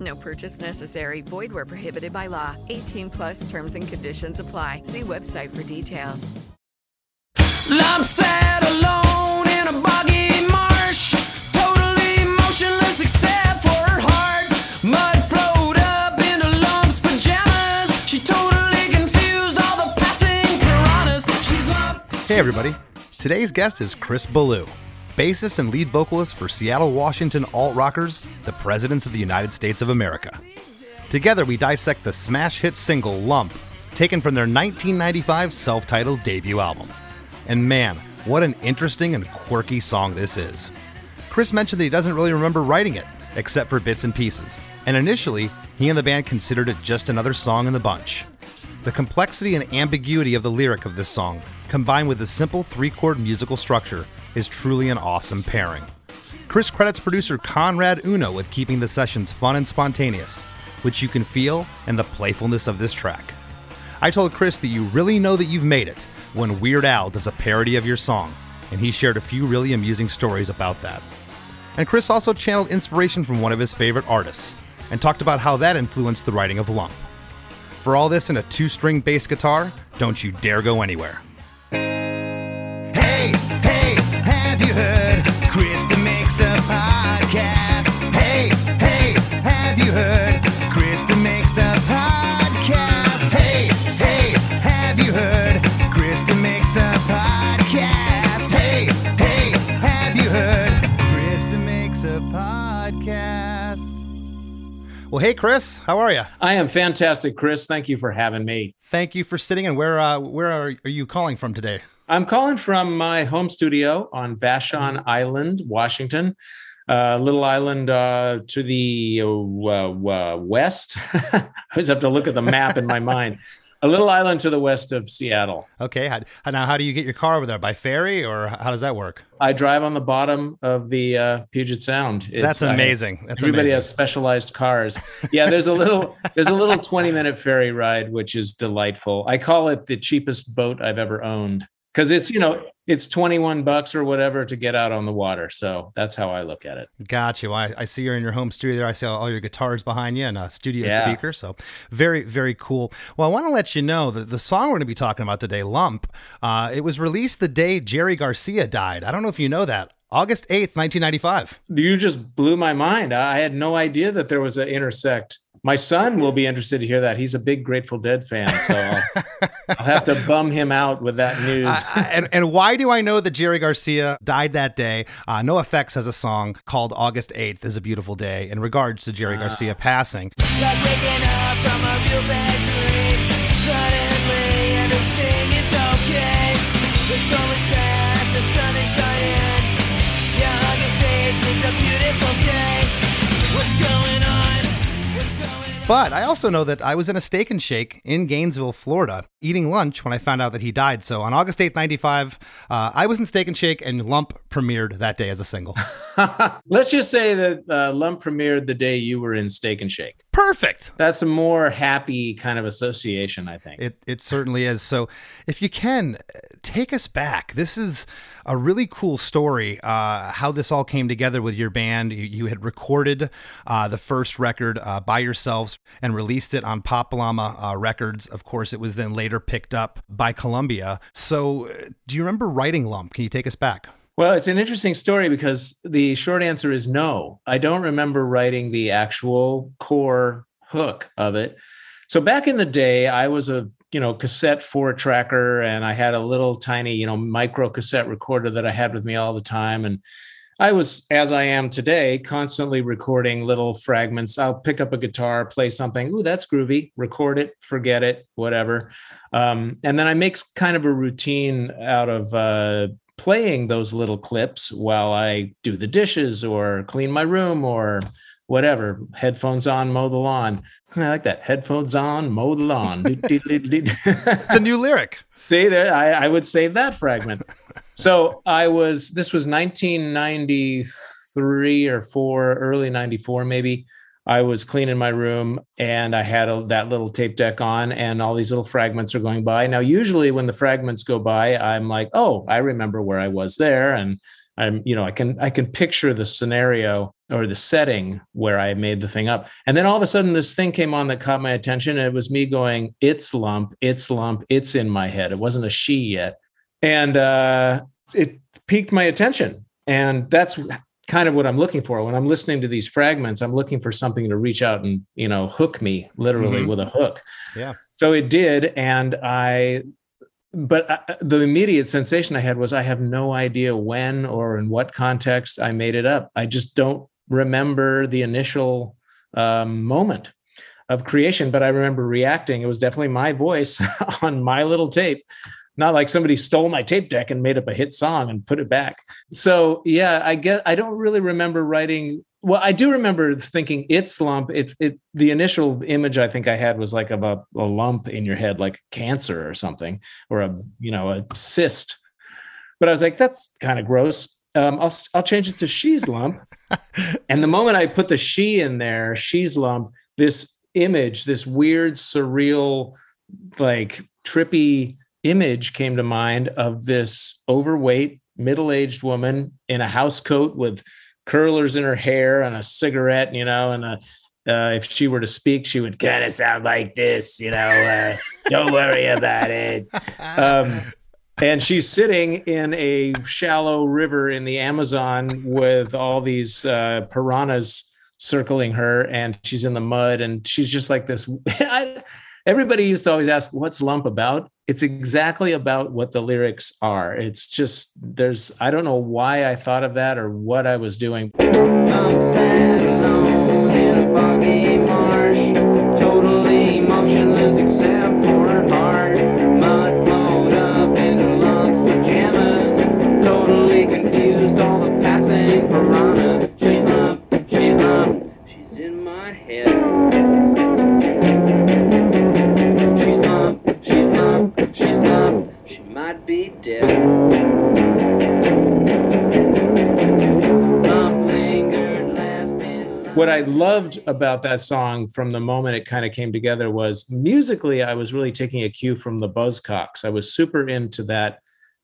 No purchase necessary. Void where prohibited by law. 18 plus terms and conditions apply. See website for details. I'm sat alone in a boggy marsh, totally motionless except for her heart. Mud flowed up into Lump's pajamas. She totally confused all the passing piranhas. She's Lump. Hey, everybody. Today's guest is Chris Ballew, bassist and lead vocalist for Seattle, Washington alt rockers, the Presidents of the United States of America. Together, we dissect the smash hit single Lump, taken from their 1995 self titled debut album. And man, what an interesting and quirky song this is. Chris mentioned that he doesn't really remember writing it, except for bits and pieces, and initially, he and the band considered it just another song in the bunch. The complexity and ambiguity of the lyric of this song, combined with the simple three chord musical structure, is truly an awesome pairing. Chris credits producer Conrad Uno with keeping the sessions fun and spontaneous, which you can feel in the playfulness of this track. I told Chris that you really know that you've made it when Weird Al does a parody of your song, and he shared a few really amusing stories about that. And Chris also channeled inspiration from one of his favorite artists and talked about how that influenced the writing of Lump. For all this in a two string bass guitar, don't you dare go anywhere. A podcast. Hey, hey, have you heard? Krista makes a podcast. Hey, hey, have you heard? Krista makes a podcast. Hey, hey, have you heard? Krista makes a podcast. Well, hey, Chris, how are you? I am fantastic, Chris. Thank you for having me. Thank you for sitting. And where uh, where are, are you calling from today? I'm calling from my home studio on Vashon Island, Washington, a little island uh, to the uh, uh, west. I always have to look at the map in my mind. A little island to the west of Seattle. Okay. How, now, how do you get your car over there? By ferry, or how does that work? I drive on the bottom of the uh, Puget Sound. It's- That's I- amazing. That's everybody amazing. has specialized cars. Yeah, there's a little there's a little 20 minute ferry ride, which is delightful. I call it the cheapest boat I've ever owned because it's you know it's 21 bucks or whatever to get out on the water. So that's how I look at it. Got you. I, I see you're in your home studio there. I see all, your guitars behind you and a studio Yeah. speaker. So very, very cool. Well, I want to let you know that the song we're going to be talking about today, Lump, uh, it was released the day Jerry Garcia died. I don't know if you know that. August 8th, 1995. You just blew my mind. I had no idea that there was an intersect. My son will be interested to hear that. He's a big Grateful Dead fan, so I'll, I'll have to bum him out with that news. I- I- and, and why do I know that Jerry Garcia died that day? Uh, NOFX has a song called August 8th is a Beautiful Day in regards to Jerry Garcia passing. But I also know that I was in a steak and shake in Gainesville, Florida, eating lunch when I found out that he died. So on August 8th, 95, uh, I was in Steak and Shake and Lump premiered that day as a single. Let's just say that uh, Lump premiered the day you were in Steak and Shake. Perfect. That's a more happy kind of association, I think. It, it certainly is. So, if you can, uh, take us back. This is a really cool story uh, how this all came together with your band. You, you had recorded uh, the first record uh, by yourselves and released it on Pop Llama uh, Records. Of course, it was then later picked up by Columbia. So, uh, do you remember writing Lump? Can you take us back? Well, it's an interesting story because the short answer is no. I don't remember writing the actual core hook of it. So back in the day, I was a you know cassette four tracker and i had a little tiny you know micro cassette recorder that i had with me all the time. And i was as i am today constantly recording little fragments. I'll pick up a guitar play something. Ooh that's groovy. Record it forget it whatever. Um, and then i make kind of a routine out of uh, playing those little clips while i do the dishes or clean my room or whatever. Headphones on mow the lawn. I like that. Headphones on mow the lawn. It's a new lyric. see there I, I would save that fragment. So i was this was 1993 or 4 early 94 maybe i was cleaning my room and i had a, that little tape deck on and all these little fragments are going by now usually when the fragments go by i'm like oh i remember where i was there and I'm, you know, I can I can picture the scenario or the setting where I made the thing up. And then all of a sudden this thing came on that caught my attention. And it was me going, it's lump, it's lump, it's in my head. It wasn't a she yet. And uh, it piqued my attention. And that's kind of what I'm looking for. When I'm listening to these fragments, I'm looking for something to reach out and, you know, hook me literally Mhm. with a hook. Yeah. So it did. And I, but I, the immediate sensation I had was I have no idea when or in what context I made it up. I just don't remember the initial um, moment of creation, but I remember reacting. It was definitely my voice on my little tape. Not like somebody stole my tape deck and made up a hit song and put it back. So yeah, I get. I don't really remember writing well, I do remember thinking it's lump. It it the initial image I think I had was like of a, a lump in your head, like cancer or something, or a you know a cyst. But I was like, that's kind of gross. Um, I'll I'll change it to she's lump. and the moment I put the she in there, she's lump. This image, this weird, surreal, like trippy image came to mind of this overweight, middle-aged woman in a house coat with curlers in her hair and a cigarette, you know, and a, uh, if she were to speak, she would kind of sound like this, you know, uh, don't worry about it. Um, and she's sitting in a shallow river in the Amazon with all these uh, piranhas circling her, and she's in the mud, and she's just like this. I, everybody used to always ask, "What's Lump about?" It's exactly about what the lyrics are. It's just there's I don't know why I thought of that or what I was doing. Be dead. Lump lingered last in what I loved about that song from the moment it kind of came together was musically, I was really taking a cue from the Buzzcocks. I was super into that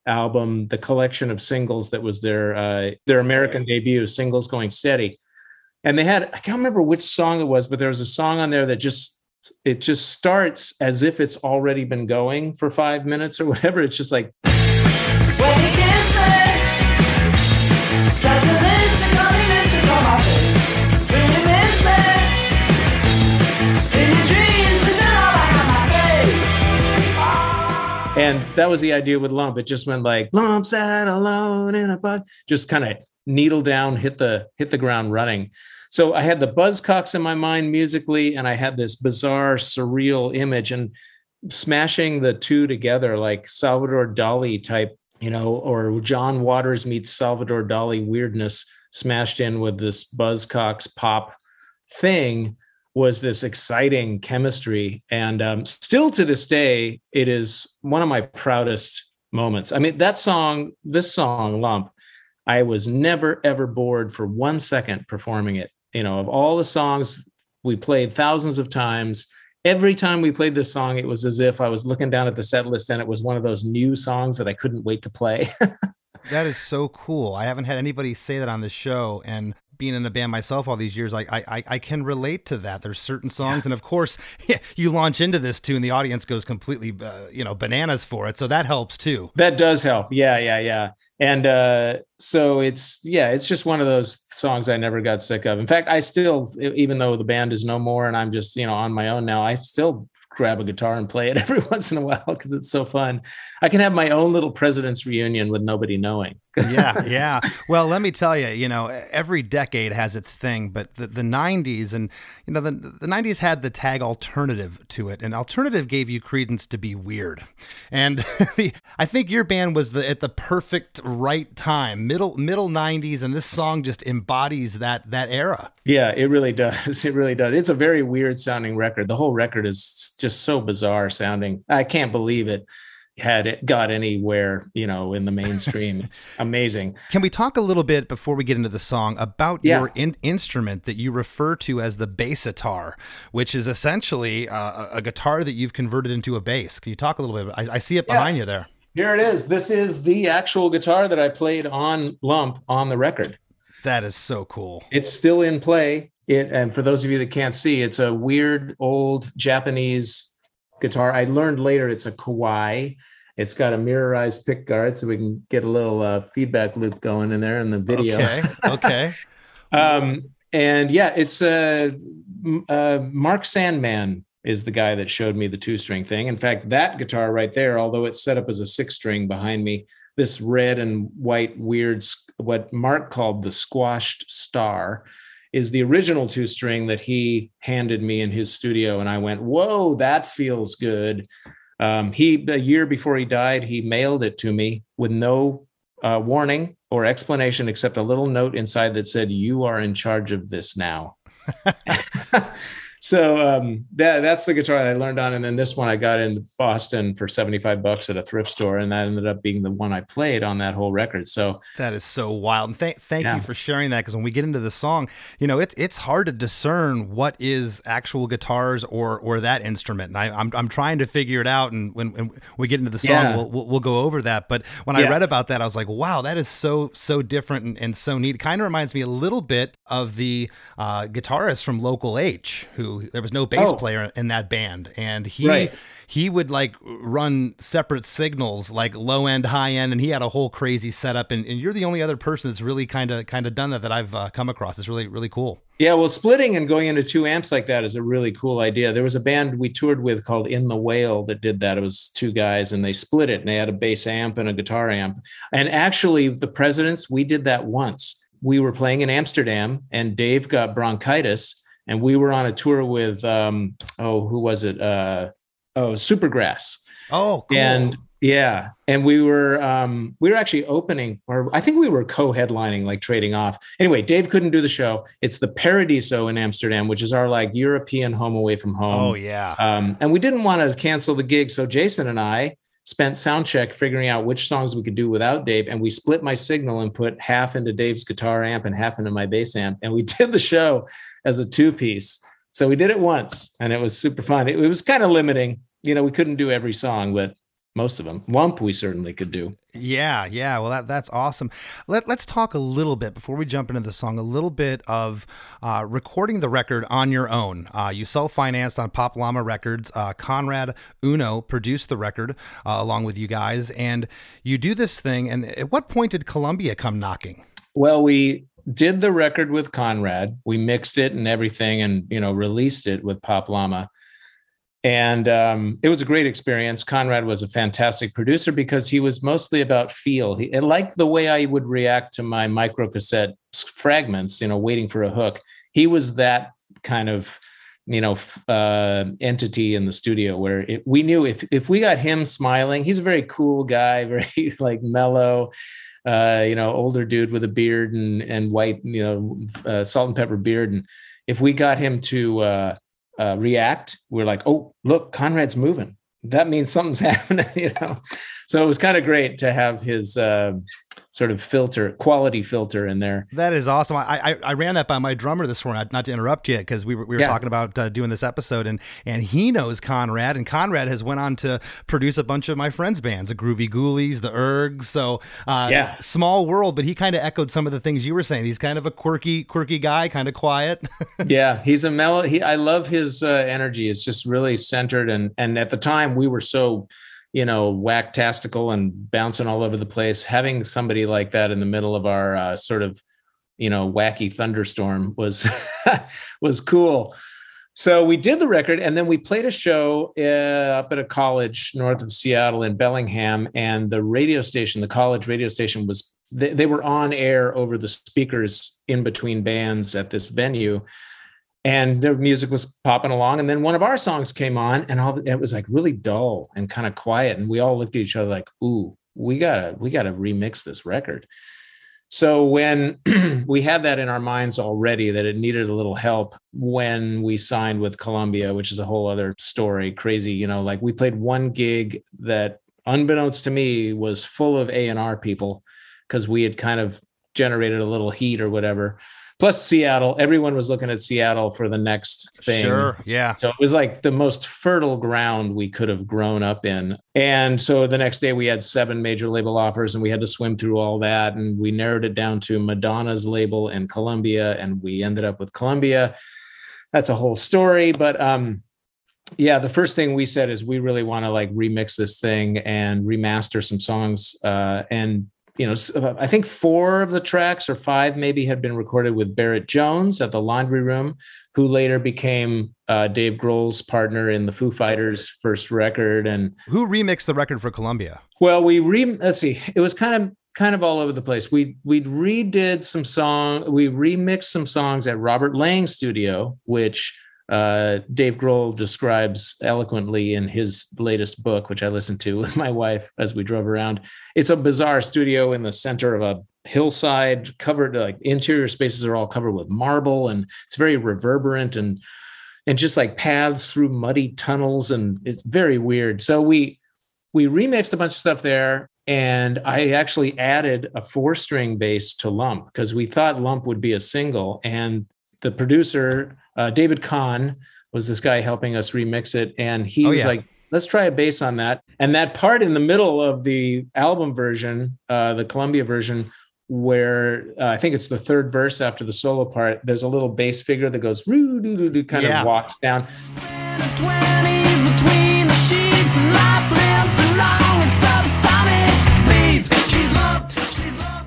album, the collection of singles that was their uh, their American debut, singles going steady. And they had I can't remember which song it was, but there was a song on there that just it just starts as if it's already been going for five minutes or whatever. It's just like When you kiss it, does the lipstick on your lipstick on my face? When you miss it, in your dreams, and then all back on my face. And that was the idea with lump. It just went like lump sat alone in a bug, just kind of needle down, hit the hit the ground running. So I had the Buzzcocks in my mind musically, and I had this bizarre, surreal image, and smashing the two together like Salvador Dali type, you know, or John Waters meets Salvador Dali weirdness smashed in with this Buzzcocks pop thing was this exciting chemistry. And um, still to this day, it is one of my proudest moments. I mean, that song, this song, Lump, I was never, ever bored for one second performing it. You know, of all the songs we played thousands of times, every time we played this song, it was as if I was looking down at the set list and it was one of those new songs that I couldn't wait to play. That is so cool. I haven't had anybody say that on the show, and being in the band myself all these years, I I, I- I can relate to that. There's certain songs, and of course, you launch into this too, and the audience goes completely, uh, you know, bananas for it. So that helps too. That does help. Yeah, yeah, yeah. And uh, so it's yeah, it's just one of those songs I never got sick of. In fact, I still, even though the band is no more and I'm just you know on my own now, I still grab a guitar and play it every once in a while because it's so fun. I can have my own little president's reunion with nobody knowing. Yeah, yeah. Well, let me tell you, you know, every decade has its thing, but the, the 90s and, you know, the, the 90s had the tag alternative to it, and alternative gave you credence to be weird. And I think your band was the, at the perfect right time, middle middle 90s, and this song just embodies that that era. Yeah, it really does. It really does. It's a very weird sounding record. The whole record is just so bizarre sounding. I can't believe it had it got anywhere, you know, in the mainstream. It's amazing. Can we talk a little bit before we get into the song about Yeah. your in- instrument that you refer to as the bassitar, which is essentially uh, a guitar that you've converted into a bass? Can you talk a little bit? I, I see it Yeah. behind you there. Here it is. This is the actual guitar that I played on Lump on the record. That is so cool. It's still in play. It and for those of you that can't see, it's a weird old Japanese guitar. I learned later it's a Kawai. It's got a mirrorized pick guard, so we can get a little uh, feedback loop going in there in the video. Okay. Okay. Um, and yeah, it's uh, uh, Mark Sandman is the guy that showed me the two string thing. In fact, that guitar right there, although it's set up as a six string behind me, this red and white weird, what Mark called the squashed star, is the original two string that he handed me in his studio. And I went, whoa, that feels good. Um, he, a year before he died, he mailed it to me with no uh, warning or explanation except a little note inside that said, You are in charge of this now. so um, that, that's the guitar I learned on. And then this one I got in Boston for 75 bucks at a thrift store. And that ended up being the one I played on that whole record. So That is so wild. And thank thank Yeah. you for sharing that because when we get into the song, you know, it's it's hard to discern what is actual guitars or or that instrument. And I, I'm I'm trying to figure it out. And when, when we get into the song, Yeah. we'll, we'll we'll go over that. But when I read about that, I was like, wow, that is so so different and, and so neat. It kind of reminds me a little bit of the uh, guitarist from Local H, who there was no bass Oh. player in that band, and he Right. he would like run separate signals like low end high end and he had a whole crazy setup and, and you're the only other person that's really kind of kind of done that that i've uh, come across it's really really cool Yeah, well, splitting and going into two amps like that is a really cool idea. There was a band we toured with called In the Whale that did that. It was two guys and they split it and they had a bass amp and a guitar amp. And actually, the Presidents, we did that once. We were playing in Amsterdam and Dave got bronchitis and we were on a tour with, um, oh, who was it? Uh, oh, Supergrass. Oh cool. And yeah. And we were um we were actually opening or i think we were co-headlining like trading off. Anyway dave couldn't do the show. It's the paradiso in amsterdam which is our like european home away from home. Oh yeah. Um and we didn't want to cancel the gig. So jason and i spent sound check figuring out which songs we could do without dave and we split my signal and put half into dave's guitar amp and half into my bass amp and we did the show as a two piece so we did it once and it was super fun. It, it was kind of limiting. You know we couldn't do every song but most of them lump we certainly could do. Yeah yeah. Well that that's awesome. Let, let's talk a little bit before we jump into the song a little bit of uh, recording the record on your own. Uh, you self-financed on pop llama records. Uh, conrad uno produced the record uh, along with you guys. And you do this thing and at what point did columbia come knocking? Well, we did the record with Conrad. We mixed it and everything, and you know, released it with Pop Llama. And um, it was a great experience. Conrad was a fantastic producer because he was mostly about feel. He and like the way I would react to my micro cassette fragments, you know, waiting for a hook. He was that kind of you know uh, entity in the studio where it, we knew if if we got him smiling, he's a very cool guy, very like mellow uh, you know, older dude with a beard and and white, you know, uh, salt and pepper beard. And if we got him to uh, react, we're like, oh, look, Conrad's moving. That means something's happening, you know. So it was kind of great to have his uh, sort of filter, quality filter in there. That is awesome. I, I I ran that by my drummer this morning. Not to interrupt you, because we were we were Yeah. talking about uh, doing this episode, and and he knows Conrad, and Conrad has went on to produce a bunch of my friends' bands, the Groovy Ghoulies, the Ergs. So uh, Yeah. small world, but he kind of echoed some of the things you were saying. He's kind of a quirky quirky guy, kind of quiet. yeah he's a mellow he i love his uh, energy it's just really centered and and at the time we were so you know whacktastical and bouncing all over the place having somebody like that in the middle of our uh, sort of you know wacky thunderstorm was was cool. So we did the record, and then we played a show uh, up at a college north of Seattle in Bellingham, and the radio station, the college radio station, was they, they were on air over the speakers in between bands at this venue, and their music was popping along. And then one of our songs came on, and all it was like really dull and kind of quiet, and we all looked at each other like, "Ooh, we gotta we gotta remix this record." So when we had that in our minds already that it needed a little help when we signed with Columbia, which is a whole other story, crazy, you know, like we played one gig that unbeknownst to me was full of A&R people because we had kind of generated a little heat or whatever. Plus Seattle, everyone was looking at Seattle for the next thing. Sure. Yeah. So it was like the most fertile ground we could have grown up in. And so the next day we had seven major label offers and we had to swim through all that. And we narrowed it down to Madonna's label and Columbia. And we ended up with Columbia. That's a whole story. But um, yeah, the first thing we said is we really want to like remix this thing and remaster some songs. Uh, and you know, I think four of the tracks or five maybe had been recorded with Barrett Jones at the Laundry Room, who later became uh, Dave Grohl's partner in the Foo Fighters' first record. And Who remixed the record for Columbia? well, we re let's see, it was kind of kind of all over the place. We we redid some song, we remixed some songs at Robert Lang Studio, which uh, Dave Grohl describes eloquently in his latest book, which I listened to with my wife as we drove around. It's a bizarre studio in the center of a hillside, covered like interior spaces are all covered with marble, and it's very reverberant and and just like paths through muddy tunnels, and it's very weird. So we we remixed a bunch of stuff there and i actually added a four string bass to lump because we thought lump would be a single and the producer uh, david kahne was this guy helping us remix it and he Oh, was yeah. like let's try a bass on that and that part in the middle of the album version uh, the columbia version where uh, i think it's the third verse after the solo part there's a little bass figure that goes "Roo, doo, doo, doo," kind Yeah. of walks down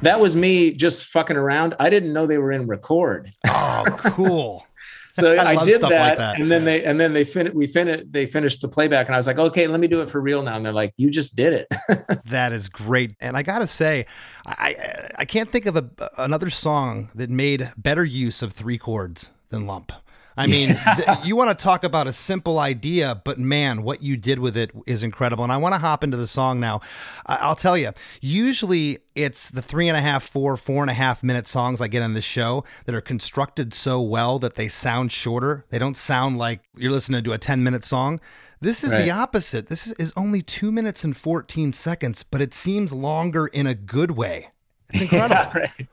that was me just fucking around i didn't know they were in record Oh, cool. so I I, love did stuff that, like that. and then they and then they fin- we fin- they finished the playback, and I was like, okay, let me do it for real now. And they're like, you just did it. That is great. And I got to say, I, I I can't think of a, another song that made better use of three chords than Lump. I mean, th- you want to talk about a simple idea, but man, what you did with it is incredible. And I want to hop into the song now. I- I'll tell you, usually it's the three and a half, four, four and a half minute songs I get on this show that are constructed so well that they sound shorter. They don't sound like you're listening to a 10 minute song. This is the opposite. This is, is only two minutes and 14 seconds, but it seems longer in a good way. It's incredible. yeah, right.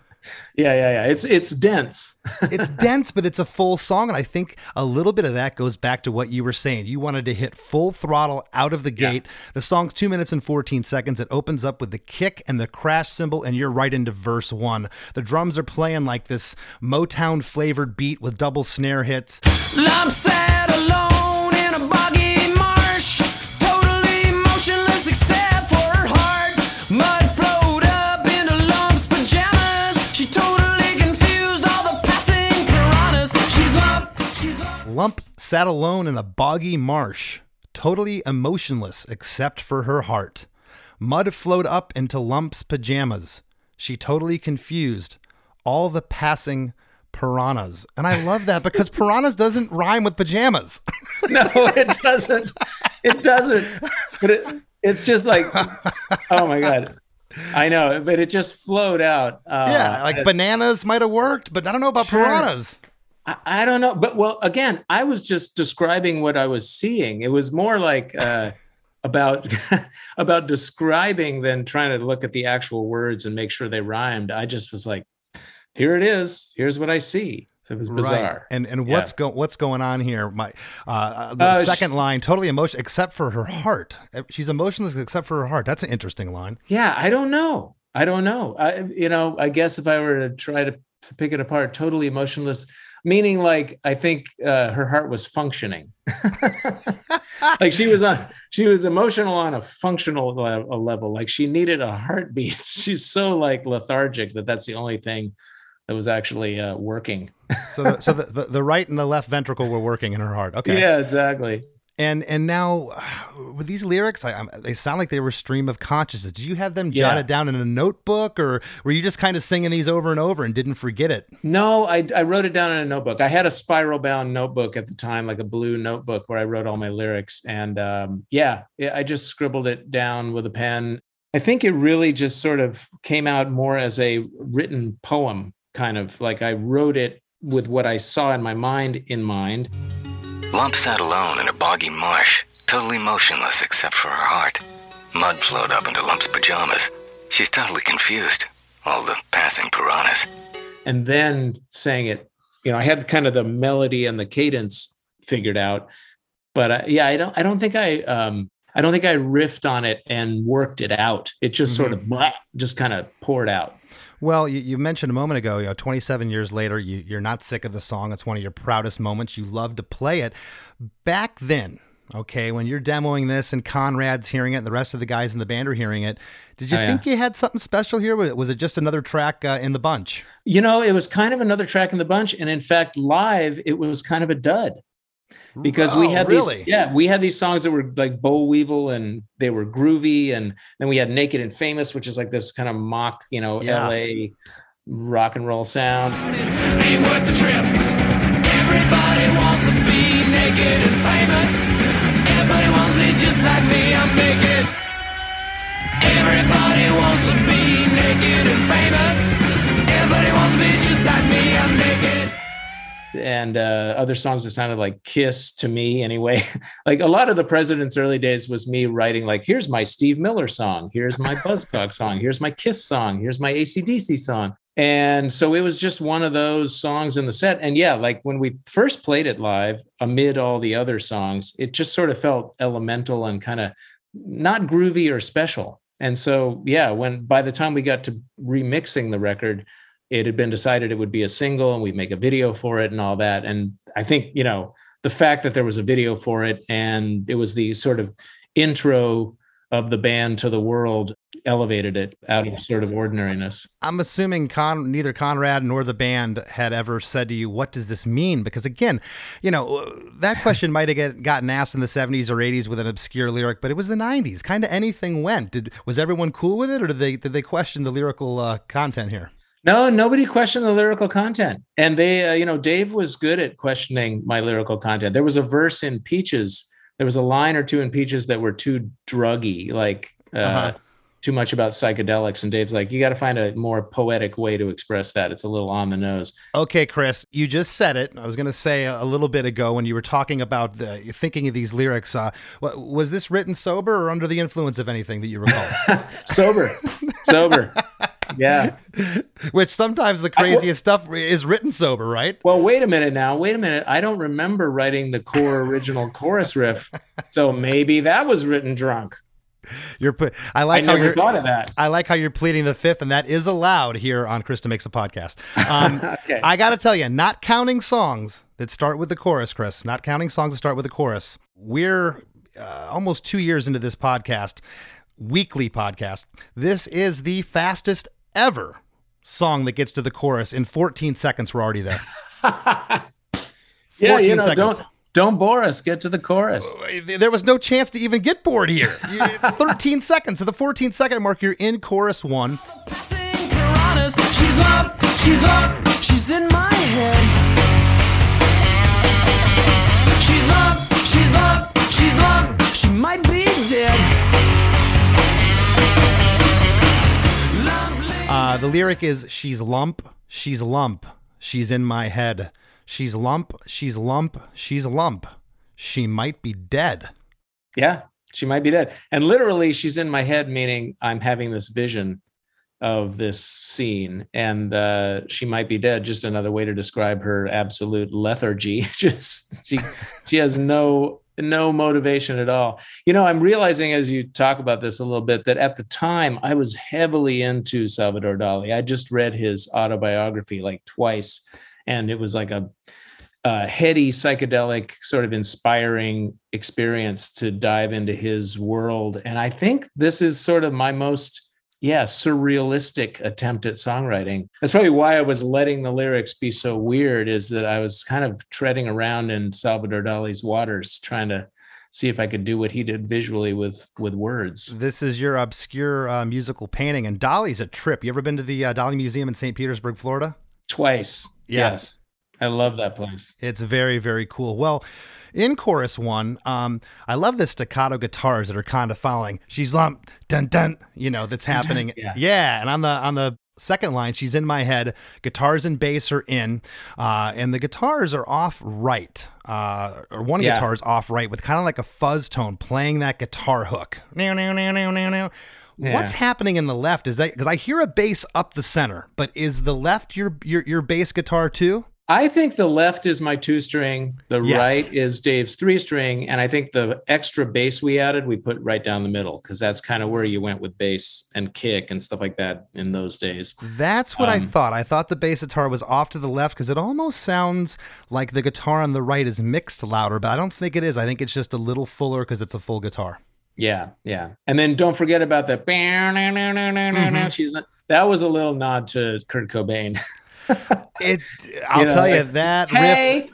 Yeah, yeah, yeah. It's it's dense. it's dense, but it's a full song. And I think a little bit of that goes back to what you were saying. You wanted to hit full throttle out of the gate. The song's two minutes and 14 seconds. It opens up with the kick and the crash cymbal, and you're right into verse one. The drums are playing like this Motown flavored beat with double snare hits. Lump sat alone lump. Sat alone in a boggy marsh, totally emotionless except for her heart. Mud flowed up into Lump's pajamas. She totally confused all the passing piranhas. And I love that because piranhas doesn't rhyme with pajamas. no, it doesn't. It doesn't. But it, it's just like, oh my god. I know, but it just flowed out. Uh, yeah, like bananas might have worked, but I don't know about Sure. piranhas. I, I don't know, but well, again, I was just describing what I was seeing. It was more like uh, about about describing than trying to look at the actual words and make sure they rhymed. I just was like, here it is. Here's what I see. So it was bizarre. Right. And and Yeah. what's go what's going on here? My uh, uh, the Uh, second sh- line, totally emotional, except for her heart. She's emotionless except for her heart. That's an interesting line. Yeah, I don't know. I don't know. I, you know, I guess if I were to try to, to pick it apart, totally emotionless, meaning like I think uh, her heart was functioning, like she was on, she was emotional on a functional le- level. Like she needed a heartbeat. She's so like lethargic that that's the only thing that was actually uh, working. So, the, so the, the, the right and the left ventricle were working in her heart. Okay. Yeah, exactly. And and now with these lyrics, I, they sound like they were stream of consciousness. Did you have them Yeah. jotted down in a notebook, or were you just kind of singing these over and over and didn't forget it? No, I, I wrote it down in a notebook. I had a spiral bound notebook at the time, like a blue notebook where I wrote all my lyrics. And um, yeah, yeah, I just scribbled it down with a pen. I think it really just sort of came out more as a written poem, kind of like I wrote it with what I saw in my mind in mind. Lump sat alone in a boggy marsh, totally motionless except for her heart. Mud flowed up into Lump's pajamas. She's totally confused. All the passing piranhas. and then sang it. You know, I had kind of the melody and the cadence figured out, but uh, yeah, I don't, I don't think I, um, I don't think I riffed on it and worked it out. It just sort of blah, just kind of poured out. Well, you, you mentioned a moment ago, you know, 27 years later, you, you're not sick of the song. It's one of your proudest moments. You love to play it. Back then, okay, when you're demoing this and Conrad's hearing it and the rest of the guys in the band are hearing it, did you Oh, yeah. think you had something special here? Was it- Was it just another track uh, in the bunch? You know, it was kind of another track in the bunch, and in fact, live it was kind of a dud because we Oh, had really? these, yeah, we had these songs that were like Boll Weevil and they were groovy, and then we had Naked and Famous, which is like this kind of mock, you know, Yeah. L.A. rock and roll sound. ain't worth the trip. Everybody wants to be naked and famous. Everybody wants to be just like me, I'm naked. And uh, other songs that sounded like Kiss to me anyway. like a lot of the President's early days was me writing like, here's my Steve Miller song, here's my Buzzcock song, here's my Kiss song, here's my ACDC song. And so it was just one of those songs in the set. And yeah, like when we first played it live, amid all the other songs, it just sort of felt elemental and kind of not groovy or special. And so, yeah, when by the time we got to remixing the record, it had been decided it would be a single and we'd make a video for it and all that. And I think, you know, the fact that there was a video for it and it was the sort of intro of the band to the world elevated it out of sort of ordinariness. I'm assuming Con, neither Conrad nor the band had ever said to you, "What does this mean?" Because again, you know that question might have get, gotten asked in the 70s or 80s with an obscure lyric, but it was the 90s. Kind of anything went. Did was everyone cool with it, or did they did they question the lyrical uh, content here? No, nobody questioned the lyrical content. And they, uh, you know, Dave was good at questioning my lyrical content. There was a verse in Peaches. There was a line or two in Peaches that were too druggy, like uh, Uh-huh. Too much about psychedelics. And Dave's like, you got to find a more poetic way to express that. It's a little on the nose. Okay, Chris, you just said it. I was going to say a, little bit ago when you were talking about the, thinking of these lyrics. Uh, was this written sober or under the influence of anything that you recall? Sober, sober. Yeah. Which sometimes the craziest stuff is written sober, right? Well, wait a minute now. Wait a minute. I don't remember writing the core original chorus riff. So maybe that was written drunk. You're pu- I I like how you're thought of that. I like how you're pleading the fifth, and that is allowed here on Krista Makes a Podcast. Um, Okay. I got to tell you, not counting songs that start with the chorus, Chris, not counting songs that start with the chorus, we're uh, almost two years into this podcast, weekly podcast. This is the fastest ever song that gets to the chorus. In 14 seconds, we're already there. yeah, 14 you know, seconds. don't don't bore us. Get to the chorus. There was no chance to even get bored here. 13 seconds. To the 14 second mark, you're in chorus one. Piranhas. She's lump, she's lump, she's in my head. She's lump, she's lump, she's lump, she might be dead. Lump, Uh, the lyric is She's lump, she's lump, she's in my head. She's lump, she's lump, she's lump. She might be dead. Yeah, she might be dead. And literally, she's in my head, meaning I'm having this vision of this scene, and uh, she might be dead. Just another way to describe her absolute lethargy. Just she she has no no motivation at all. You know, I'm realizing as you talk about this a little bit that at the time I was heavily into Salvador Dali. I just read his autobiography like twice, and it was like a uh, heady, psychedelic, sort of inspiring experience to dive into his world. And I think this is sort of my most yeah, surrealistic attempt at songwriting. That's probably why I was letting the lyrics be so weird, is that I was kind of treading around in Salvador Dali's waters, trying to see if I could do what he did visually with with words. This is your obscure uh, musical painting, and Dali's a trip. You ever been to the uh, Dali Museum in St. Petersburg, Florida? Twice. Yeah. Yes. I love that place. It's very, very cool. Well, in chorus one, um, I love the staccato guitars that are kind of following. She's lump dun dun, you know, that's happening. Yeah. and on the on the second line, she's in my head. Guitars and bass are in, uh, and the guitars are off right, uh, or one Yeah. guitar is off right with kind of like a fuzz tone playing that guitar hook. Now, now, now, now, now, now. What's happening in the left? Is that because I hear a bass up the center, but is the left your your your bass guitar too? I think the left is my two string, the Yes. right is Dave's three string, and I think the extra bass we added, we put right down the middle because that's kind of where you went with bass and kick and stuff like that in those days. That's what I Um, thought. I thought the bass guitar was off to the left because it almost sounds like the guitar on the right is mixed louder, but I don't think it is. I think it's just a little fuller because it's a full guitar. Yeah, yeah. And then don't forget about the Mm-hmm. she's not that was a little nod to Kurt Cobain. It. I'll know, tell you like, that riff. hey,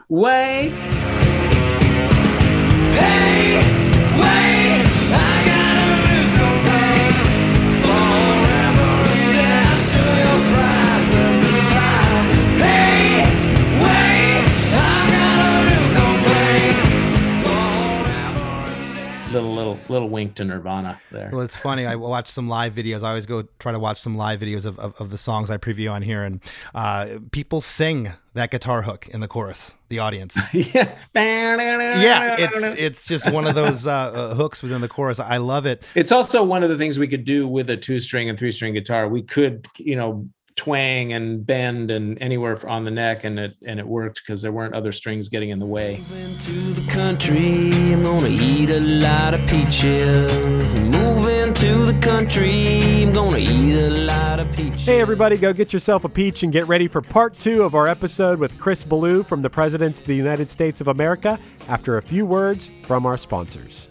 Little little little wink to Nirvana there. Well, it's funny. I watch some live videos. I always go try to watch some live videos of, of, of the songs I preview on here, and uh, people sing that guitar hook in the chorus. The audience. yeah. yeah, it's it's just one of those uh, uh, hooks within the chorus. I love it. It's also one of the things we could do with a two string and three string guitar. We could, you know, twang and bend and anywhere on the neck, and it and it worked because there weren't other strings getting in the way. to the country. I'm gonna eat a lot of peaches. Moving to the country. I'm gonna eat a lot of peaches. Hey, everybody, go get yourself a peach and get ready for part two of our episode with Chris Ballew from the Presidents of the United States of America after a few words from our sponsors.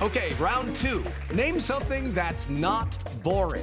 Okay, round two. Name something that's not boring.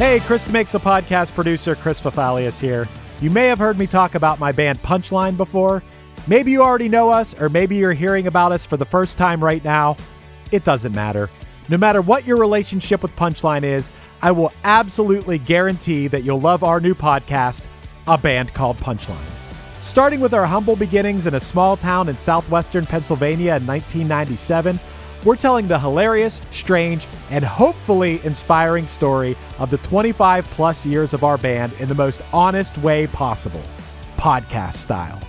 Hey, Chris Makes a Podcast producer Chris Fafalius here. You may have heard me talk about my band Punchline before. Maybe you already know us, or maybe you're hearing about us for the first time right now. It doesn't matter. No matter what your relationship with Punchline is, I will absolutely guarantee that you'll love our new podcast, A Band Called Punchline. Starting with our humble beginnings in a small town in southwestern Pennsylvania in 1997, we're telling the hilarious, strange, and hopefully inspiring story of the 25 plus years of our band in the most honest way possible podcast style.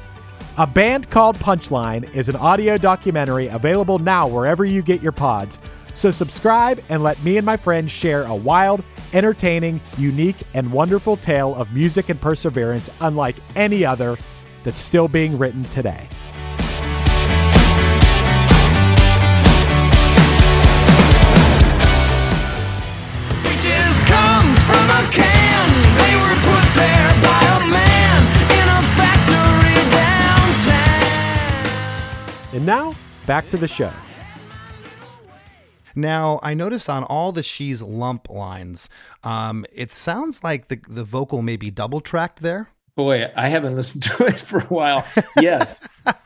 A Band Called Punchline is an audio documentary available now wherever you get your pods. So subscribe and let me and my friends share a wild, entertaining, unique, and wonderful tale of music and perseverance unlike any other that's still being written today. And now, back to the show. Now, I noticed on all the she's lump lines, um, it sounds like the the vocal may be double tracked there. Boy, I haven't listened to it for a while. Yes.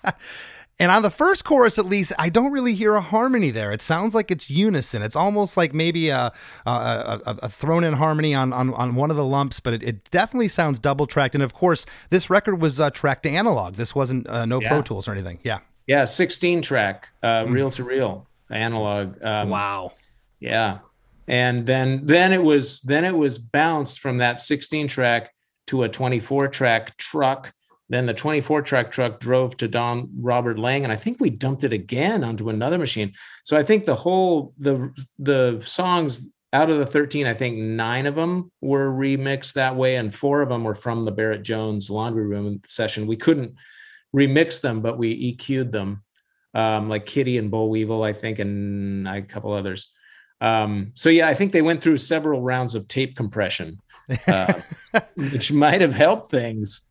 And on the first chorus, at least, I don't really hear a harmony there. It sounds like it's unison. It's almost like maybe a a, a, a- a thrown in harmony on, on, on one of the lumps, but it, it definitely sounds double tracked. And of course, this record was uh, tracked to analog. This wasn't uh, no Pro Tools or anything. Yeah. Yeah, 16 track, uh, reel to reel, analog. Um, Wow. Yeah. And then then it was then it was bounced from that 16 track to a 24 track truck. Then the 24 track truck drove to Don Robert Lang, and I think we dumped it again onto another machine. So I think the whole the the songs out of the 13, I think nine of them were remixed that way, and four of them were from the Barrett Jones laundry room session. We couldn't remix them, but we EQ'd them, um, like Kitty and Boll Weevil, I think, and a couple others. Um, so yeah, I think they went through several rounds of tape compression, uh, which might have helped things.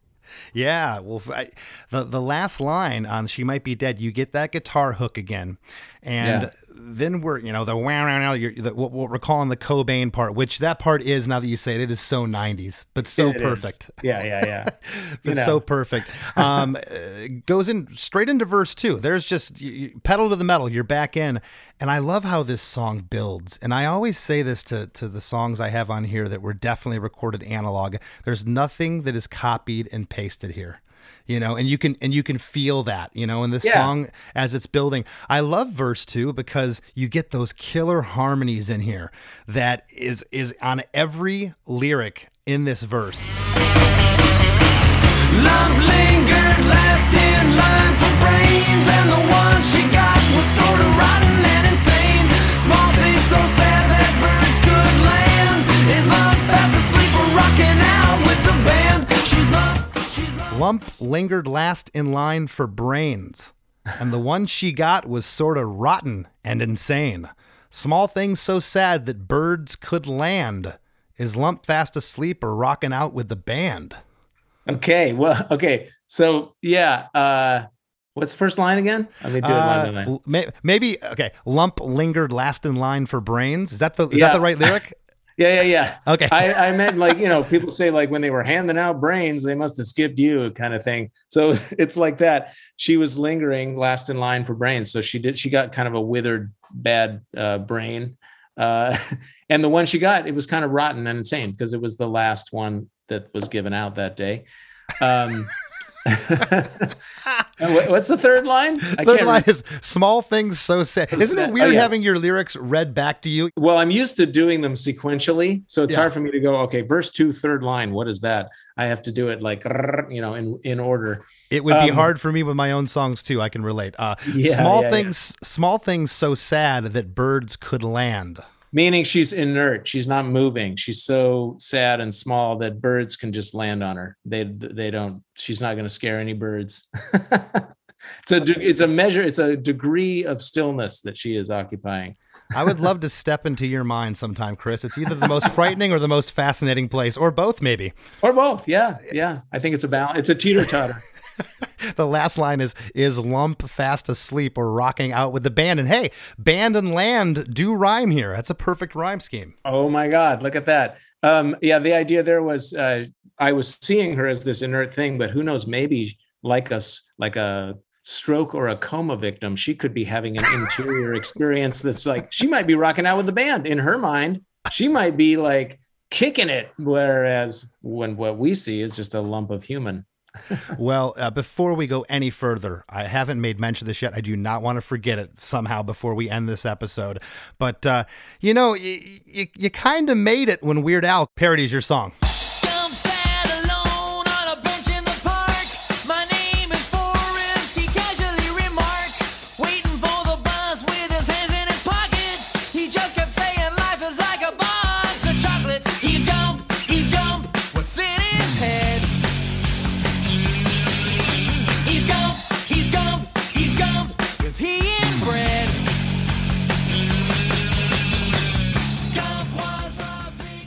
Yeah, well, I, the the last line on "She Might Be Dead," you get that guitar hook again, and Yeah. Then we're you know the wow you're, what, what we're calling the Cobain part, which that part is now that you say it, it is so '90s, but so It is. perfect. Yeah, yeah, yeah. You It's know. so perfect. Um, uh, goes in straight into verse two. There's just you, you- pedal to the metal. You're back in, and I love how this song builds. And I always say this to to the songs I have on here that were definitely recorded analog. There's nothing that is copied and pasted here. You know, and you can and you can feel that, you know, in this Yeah. song as it's building. I love verse two because you get those killer harmonies in here that is is on every lyric in this verse. Lump lingered last in line for brains, and the one she got was sort of rotten and insane. Small things so sad that birds could land. Is love fast asleep or rocking out with the band? She's lump, she's lump. Lingered last in line for brains, and the one she got was sort of rotten and insane. Small things so sad that birds could land. Is Lump fast asleep or rocking out with the band? Okay, well, okay. So yeah, uh, what's the first line again? Let me do it line by Uh, line. may- maybe okay. Lump lingered last in line for brains. Is that the is Yeah. that the right lyric? Yeah, yeah, yeah. Okay. I, I meant like, you know, people say like when they were handing out brains, they must have skipped you kind of thing. So it's like that. She was lingering last in line for brains. So she did, she got kind of a withered, bad uh, brain. Uh, and the one she got, it was kind of rotten and insane because it was the last one that was given out that day. Um, what's the third line? I Third can't line re- is small things so sad. Isn't it weird Oh, yeah. having your lyrics read back to you? Well, I'm used to doing them sequentially, so it's Yeah. hard for me to go. Okay, verse two, third line. What is that? I have to do it like you know in in order. It would be Um, hard for me with my own songs too. I can relate. Uh, Yeah, small things, small things so sad that birds could land. Meaning she's inert. She's not moving. She's so sad and small that birds can just land on her. They they don't. She's not going to scare any birds. it's a it's a measure. It's a degree of stillness that she is occupying. I would love to step into your mind sometime, Chris. It's either the most frightening or the most fascinating place, or both, maybe. Or both. Yeah, yeah. I think it's a balance. It's a teeter totter. The last line is is lump fast asleep or rocking out with the band. And hey, band and land do rhyme here. That's a perfect rhyme scheme. Oh my God, look at that. Um, yeah, the idea there was uh, I was seeing her as this inert thing, but who knows, maybe like us, like a stroke or a coma victim, she could be having an interior experience that's like she might be rocking out with the band in her mind. She might be like kicking it, whereas when what we see is just a lump of human. Well, uh, before we go any further, I haven't made mention of this yet. I do not want to forget it somehow before we end this episode. But, uh, you know, y- y- you kind of made it when Weird Al parodies your song.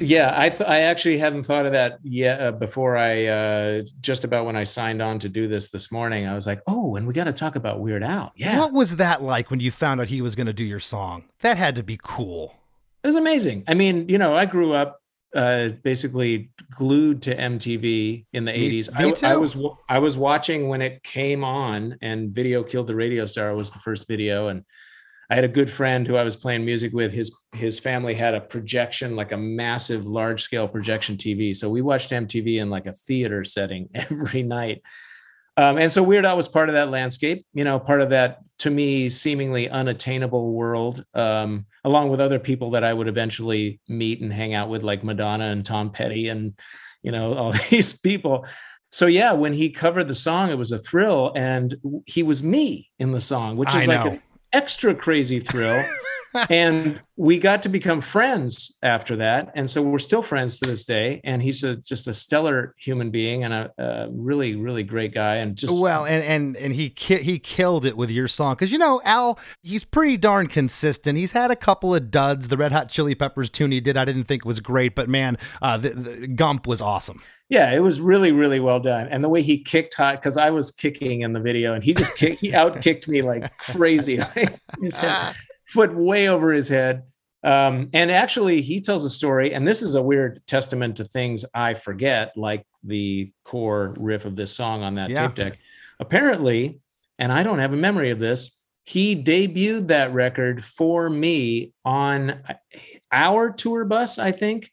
Yeah, I th- I actually hadn't thought of that yet uh, before I uh, just about when I signed on to do this this morning. I was like, oh, and we got to talk about Weird Al. Yeah, What was that like when you found out he was going to do your song? That had to be cool. it was amazing. I mean, you know, I grew up uh, basically glued to MTV in the Me- 80s. me I, I was I was watching when it came on, and "Video Killed the Radio Star" was the first video, and I had a good friend who I was playing music with. His his family had a projection, like a massive, large scale projection TV. So we watched MTV in like a theater setting every night. Um, and so Weird Al was part of that landscape, you know, part of that to me seemingly unattainable world, um, along with other people that I would eventually meet and hang out with, like Madonna and Tom Petty, and you know all these people. So yeah, when he covered the song, it was a thrill, and he was me in the song, which I is like know. Extra crazy thrill. and we got to become friends after that. And so we're still friends to this day. And he's a, just a stellar human being and a, a really, really great guy. And just well, and and and he ki- he killed it with your song because you know Al, he's pretty darn consistent. He's had a couple of duds. The Red Hot Chili Peppers tune he did, I didn't think was great, but man, uh, the, the Gump was awesome. Yeah, it was really, really well done. And the way he kicked hot, because I was kicking in the video, and he just kicked, he out kicked me like crazy. Head- foot way over his head. Um, and actually, he tells a story, and this is a weird testament to things I forget, like the core riff of this song on that Yeah. tape deck. Apparently, and I don't have a memory of this, he debuted that record for me on our tour bus, I think,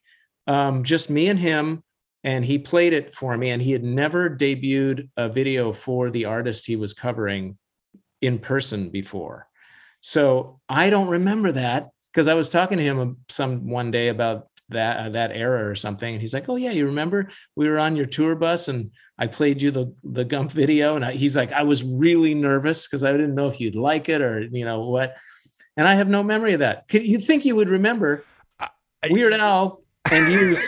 um, just me and him. And he played it for me, and he had never debuted a video for the artist he was covering in person before. So I don't remember that because I was talking to him some one day about that uh, that era or something, and he's like, "Oh yeah, you remember we were on your tour bus and I played you the the Gump video." And I, he's like, "I was really nervous because I didn't know if you'd like it or you know what." And I have no memory of that. You think you would remember Weird Al and you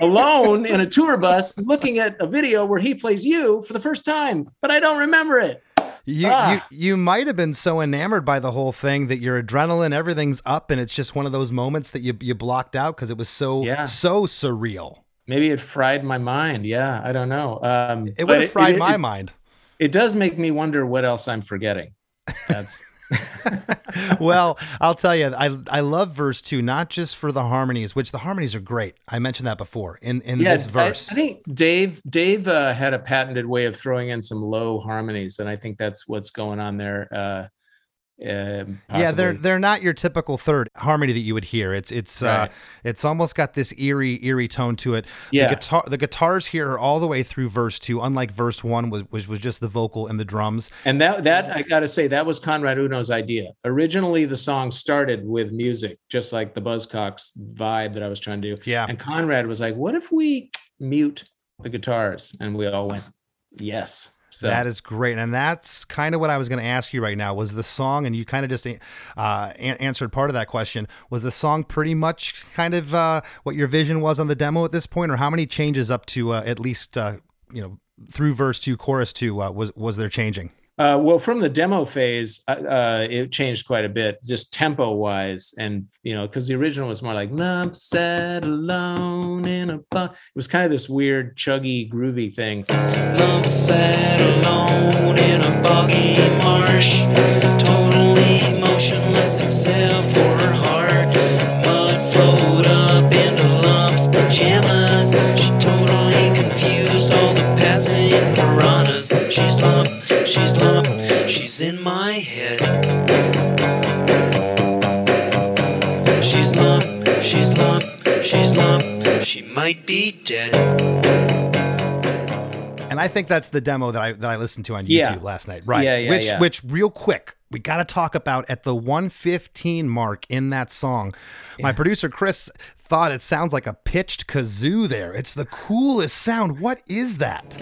alone in a tour bus looking at a video where he plays you for the first time? But I don't remember it. You, Ah. you you might have been so enamored by the whole thing that your adrenaline, everything's up, and it's just one of those moments that you you blocked out because it was so Yeah. so surreal. Maybe it fried my mind. Yeah, I don't know. Um, It would have fried it- my it- mind. It does make me wonder what else I'm forgetting. That's well, I'll tell you, I I love verse two, not just for the harmonies, which the harmonies are great. I mentioned that before in in yeah. this I- verse. I, think Dave Dave uh, had a patented way of throwing in some low harmonies, and I think that's what's going on there. Uh, uh, yeah, they're they're not your typical third harmony that you would hear. It's it's uh, it's almost got this eerie eerie tone to it. Yeah. the guitar the guitars here are all the way through verse two, unlike verse one, was which was just the vocal and the drums. And that that I got to say that was Conrad Uno's idea. Originally, the song started with music, just like the Buzzcocks vibe that I was trying to do. Yeah. And Conrad was like, "What if we mute the guitars?" And we all went, "Yes." So That is great, and that's kind of what I was going to ask you right now. Was the song, and you kind of just uh, an- answered part of that question. Was the song pretty much kind of uh, what your vision was on the demo at this point, or how many changes up to uh, at least uh, you know through verse two, chorus two uh, was was there changing? Uh, well, from the demo phase, uh, uh, it changed quite a bit, just tempo wise, and you know, because the original was more like "Lump sat alone in a bu-" It was kind of this weird, chuggy, groovy thing. Lump sat alone in a boggy marsh, totally motionless except for her heart. Mud flowed up into Lump's pajamas. She totally piranhas. She's Lump, she's Lump, she's in my head. She's Lump, she's Lump, she's Lump, she might be dead. And I think that's the demo that I that I listened to on YouTube Yeah. last night, right? Yeah, yeah, which yeah. which real quick, we got to talk about at the 115 mark in that song. My producer Chris thought it sounds like a pitched kazoo there. It's the coolest sound. What is that?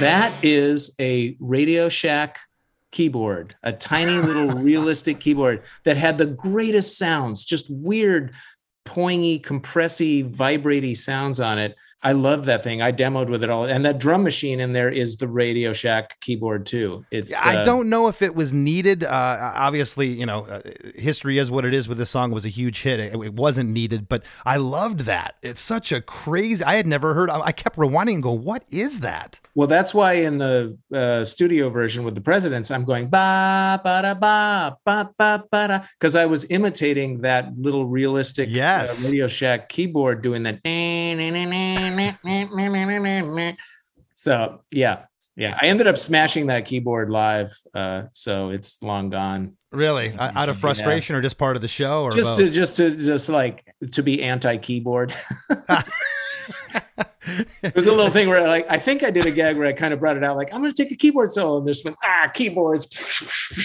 That is a Radio Shack keyboard, a tiny little realistic keyboard that had the greatest sounds, just weird, poingy, compressy, vibraty sounds on it. I love that thing. I demoed with it all. And that drum machine in there is the Radio Shack keyboard too. It's I uh, don't know if it was needed. Uh, obviously, you know, uh, history is what it is with this song. It was a huge hit. It, it wasn't needed, but I loved that. It's such a crazy. I had never heard. I, I kept rewinding and go, "What is that?" Well, that's why in the uh, studio version with the presidents, I'm going ba ba da ba ba ba ba da because I was imitating that little realistic Yes. uh, Radio Shack keyboard doing that. So yeah, yeah. I ended up smashing that keyboard live, uh, so it's long gone. Really, Uh, out of Yeah. frustration or just part of the show, or Just both? to just to just like to be anti keyboard. It was a little thing where like I think I did a gag where I kind of brought it out like I'm going to take a keyboard solo and there's been ah keyboards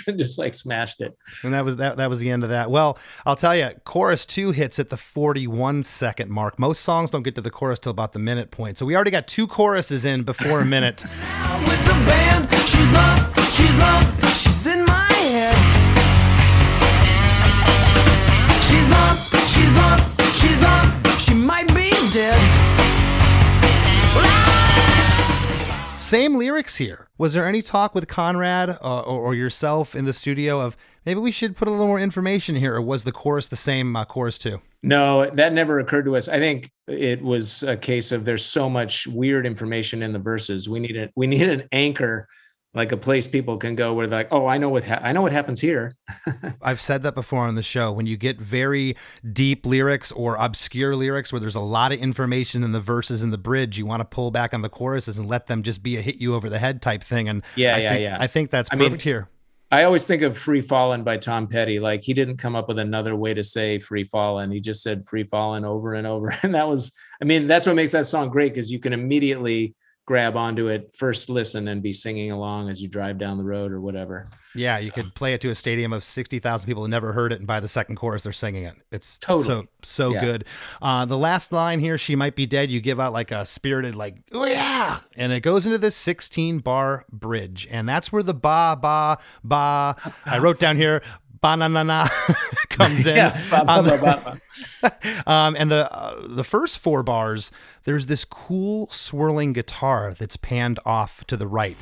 and just like smashed it. And that was that that was the end of that. Well, I'll tell you, chorus 2 hits at the 41 second mark. Most songs don't get to the chorus till about the minute point. So we already got two choruses in before a minute. with the band. She's love, she's love, she's in my head. She's love, she's love, she's love, she might be dead. Same lyrics here. Was there any talk with Conrad uh, or, or yourself in the studio of maybe we should put a little more information here, or was the chorus the same uh, chorus too? No, that never occurred to us. I think it was a case of there's so much weird information in the verses. We need a we need an anchor, like a place people can go where they're like, oh, I know what ha- I know what happens here. I've said that before on the show. When you get very deep lyrics or obscure lyrics where there's a lot of information in the verses and the bridge, you want to pull back on the choruses and let them just be a hit you over the head type thing. And Yeah, I yeah, think, yeah. I think that's I mean, here. I always think of Free Fallin' by Tom Petty. Like he didn't come up with another way to say Free Fallin'. He just said Free Fallin' over and over. And that was, I mean, that's what makes that song great because you can immediately grab onto it first listen and be singing along as you drive down the road or whatever. Yeah, you could play it to a stadium of 60,000 people who never heard it, and by the second chorus, they're singing it. It's so Totally. so Yeah. good. Uh, the last line here, she might be dead. You give out like a spirited, like, oh yeah. And it goes into this 16 bar bridge. And that's where the ba, ba, ba, I wrote down here, ba na na na comes in. Yeah, ba, ba, on the- ba, ba, um, and the uh, the first four bars, there's this cool swirling guitar that's panned off to the right.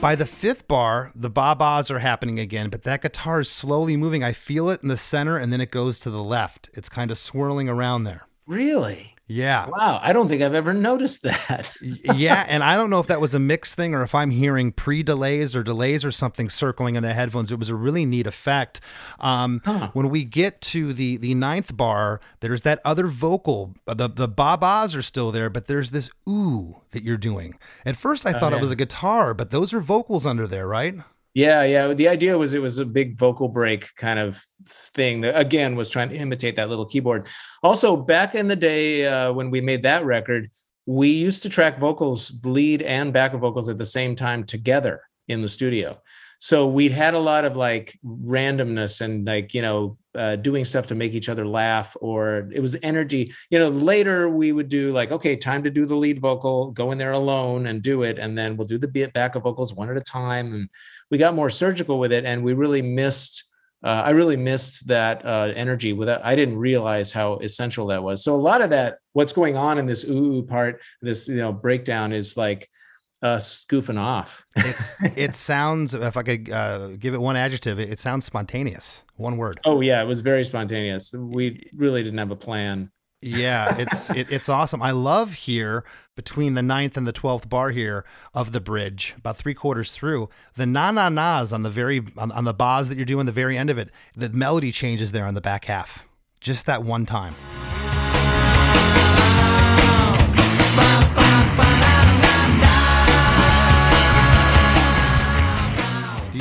By the fifth bar, the ba-bas are happening again, but that guitar is slowly moving. I feel it in the center, and then it goes to the left. It's kind of swirling around there. Really? Yeah. Wow. I don't think I've ever noticed that. yeah, and I don't know if that was a mix thing or if I'm hearing pre-delays or delays or something circling in the headphones. It was a really neat effect. Um, When we get to the the ninth bar, there's that other vocal. The the ba-bas are still there, but there's this ooh that you're doing. At first, I Oh, thought it was a guitar, but those are vocals under there, right? Yeah, yeah. The idea was it was a big vocal break kind of thing that again was trying to imitate that little keyboard. Also, back in the day uh, when we made that record, we used to track vocals, lead and backup vocals at the same time together in the studio. So we'd had a lot of like randomness and like you know uh, doing stuff to make each other laugh, or it was energy. You know, later we would do like okay, time to do the lead vocal, go in there alone and do it, and then we'll do the backup vocals one at a time and we got more surgical with it and we really missed uh, i really missed that uh, energy without i didn't realize how essential that was so a lot of that what's going on in this ooh ooh part this you know breakdown is like us goofing off It's it sounds if I could uh, give it one adjective, it, it sounds spontaneous. One word. oh yeah it was very spontaneous we really didn't have a plan Yeah, it's it, it's awesome. I love here between the ninth and the twelfth bar here of the bridge, about three quarters through, the na na nas on the very on, on the bas that you're doing the very end of it. The melody changes there on the back half, just that one time.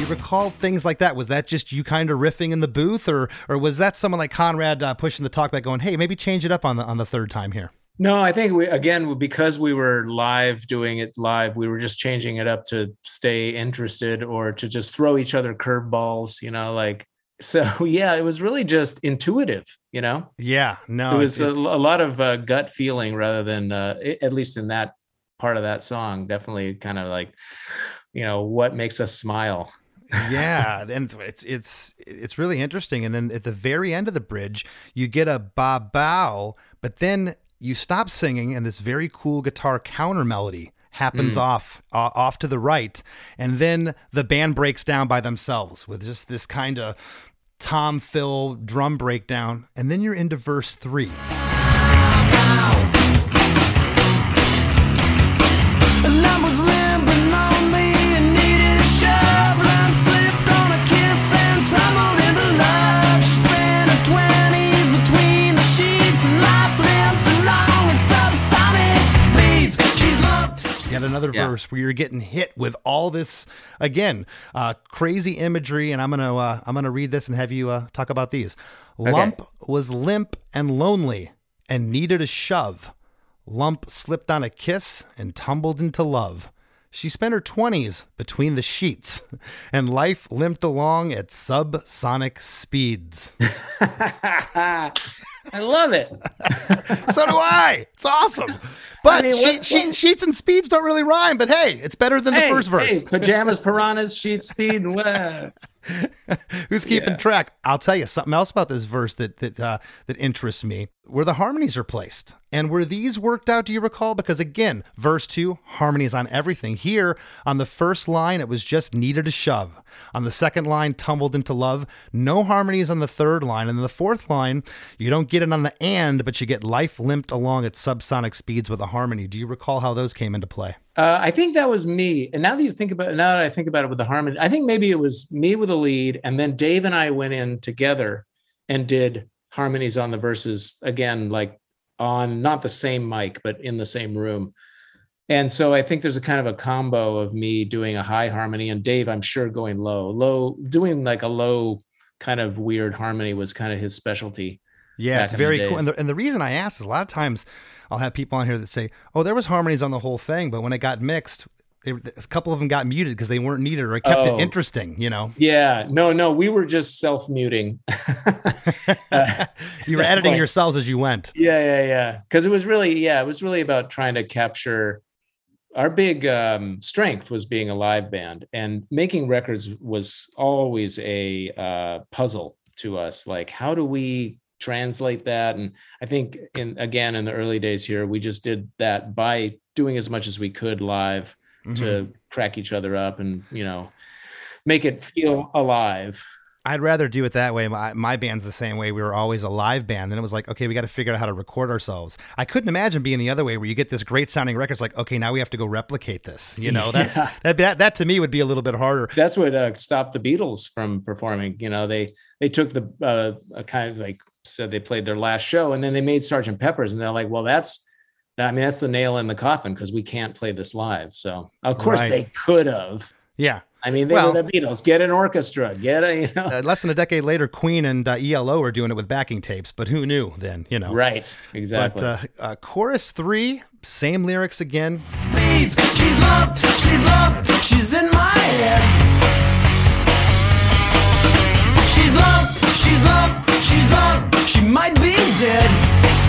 Recall things like that? Was that just you kind of riffing in the booth, or or was that someone like Conrad uh, pushing the talkback, going, "Hey, maybe change it up on the on the third time here"? no i think we again because we were live doing it live we were just changing it up to stay interested or to just throw each other curveballs you know like so yeah it was really just intuitive you know Yeah, no, it was a, a lot of uh, gut feeling rather than uh, at least in that part of that song definitely kind of like you know what makes us smile yeah, and it's it's it's really interesting. And then at the very end of the bridge, you get a ba bow, but then you stop singing, and this very cool guitar counter melody happens Mm. off uh, off to the right, and then the band breaks down by themselves with just this kind of tom fill drum breakdown, and then you're into verse three. Another Yeah. verse where you're getting hit with all this again, uh, crazy imagery. And I'm gonna uh, I'm gonna read this and have you uh, talk about these. Lump was limp and lonely and needed a shove. Lump slipped on a kiss and tumbled into love. She spent her 20s between the sheets, and life limped along at subsonic speeds. I love it. so do I. It's awesome. But mean, she, what- she, sheets and speeds don't really rhyme, but hey, it's better than the first verse. hey, pajamas, piranhas, sheet speed. wha- Who's keeping Yeah. track? I'll tell you something else about this verse that that uh, that interests me. Where the harmonies are placed, and were these worked out? Do you recall? Because again, verse two, harmonies on everything. Here on the first line, it was just needed a shove. On the second line, tumbled into love. No harmonies on the third line, and the fourth line, you don't get it on the and, but you get life limped along at subsonic speeds with a harmony. Do you recall how those came into play? Uh, I think that was me. And now that you think about now that I think about it with the harmony, I think maybe it was me with the lead, and then Dave and I went in together and did harmonies on the verses again, like on not the same mic, but in the same room. And so I think there's a kind of a combo of me doing a high harmony and Dave, I'm sure, going low. Low, doing like a low kind of weird harmony was kind of his specialty. Yeah, it's very cool. And the, and the reason I asked is a lot of times I'll have people on here that say, "Oh, there was harmonies on the whole thing, but when it got mixed, they, a couple of them got muted because they weren't needed, or it kept Oh. it interesting." You know, Yeah, no, no, we were just self muting. you were editing Like- yourselves as you went. Yeah, yeah, yeah. Because it was really, yeah, it was really about trying to capture our big um, strength was being a live band, and making records was always a uh, puzzle to us. Like, how do we translate that? And I think, in again, in the early days here, we just did that by doing as much as we could live to crack each other up, and you know, make it feel alive. I'd rather do it that way. My, my band's the same way. We were always a live band. Then it was like, okay, we got to figure out how to record ourselves. I couldn't imagine being the other way where you get this great sounding record. It's like, okay, now we have to go replicate this. You know, that's Yeah. that, that that to me would be a little bit harder. that's what uh, stopped the Beatles from performing. You know, they they took the uh, a kind of like said they played their last show, and then they made Sergeant Pepper's, and they're like, well, that's I mean, that's the nail in the coffin because we can't play this live. So of course Right. they could have. Yeah. I mean, they Well- were the Beatles. Get an orchestra. Get a you know. Uh, less than a decade later, Queen and uh, ELO are doing it with backing tapes, but who knew then? You know, Right. Exactly. But uh, uh, chorus three, same lyrics again. Speeds, she's loved, she's loved, she's in my head. She's loved, she's loved, she's loved, she might be dead.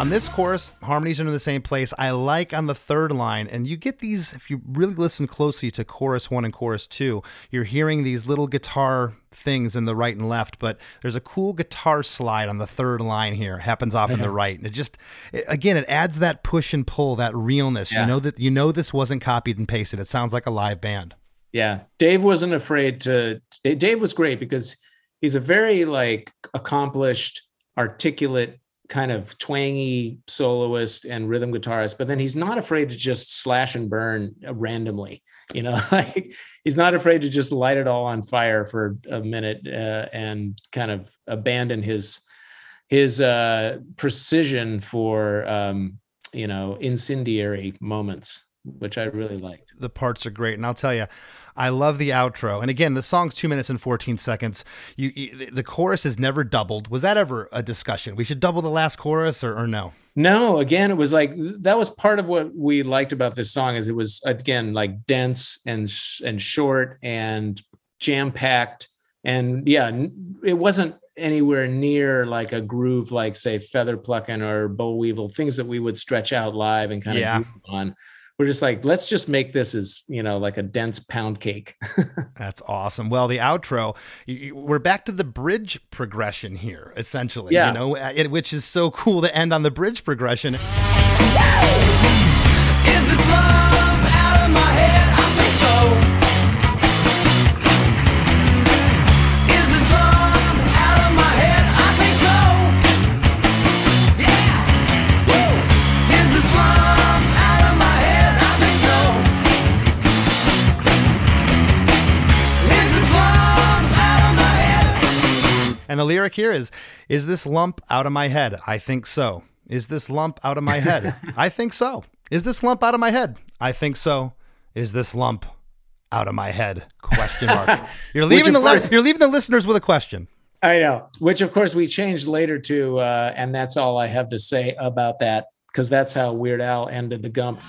On this chorus, harmonies are in the same place. I like on the third line, and you get these if you really listen closely to chorus one and chorus two. You're hearing these little guitar things in the right and left, but there's a cool guitar slide on the third line here. Happens off in the right, and it just it, again it adds that push and pull, that realness. Yeah. You know that you know this wasn't copied and pasted. It sounds like a live band. Yeah, Dave wasn't afraid to. Dave was great because he's a very like accomplished, articulate, kind of twangy soloist and rhythm guitarist. But then he's not afraid to just slash and burn randomly. You know, like he's not afraid to just light it all on fire for a minute uh, and kind of abandon his his uh, precision for um, you know incendiary moments, which I really liked. the parts are great and i'll tell you i love the outro. And again the song's two minutes and 14 seconds. You, you the chorus is never doubled. Was that ever a discussion? We should double the last chorus or, or no? No, again, it was like that was part of what we liked about this song is it was again like dense and sh- and short and jam packed and yeah, it wasn't anywhere near like a groove like say feather plucking or boll weevil things that we would stretch out live and kind of groove on. We're just like let's just make this as you know like a dense pound cake. that's awesome well the outro you- you- we're back to the bridge progression here essentially Yeah. you know uh, it, which is so cool to end on the bridge progression the lyric here is is this lump out of my head i think so Is this lump out of my head? I think so. Is this lump out of my head? I think so. Is this lump out of my head? Question mark. You're leaving the course- you're leaving the listeners with a question. I know, which of course we changed later to, uh, and that's all I have to say about that, because that's how Weird Al ended the Gump.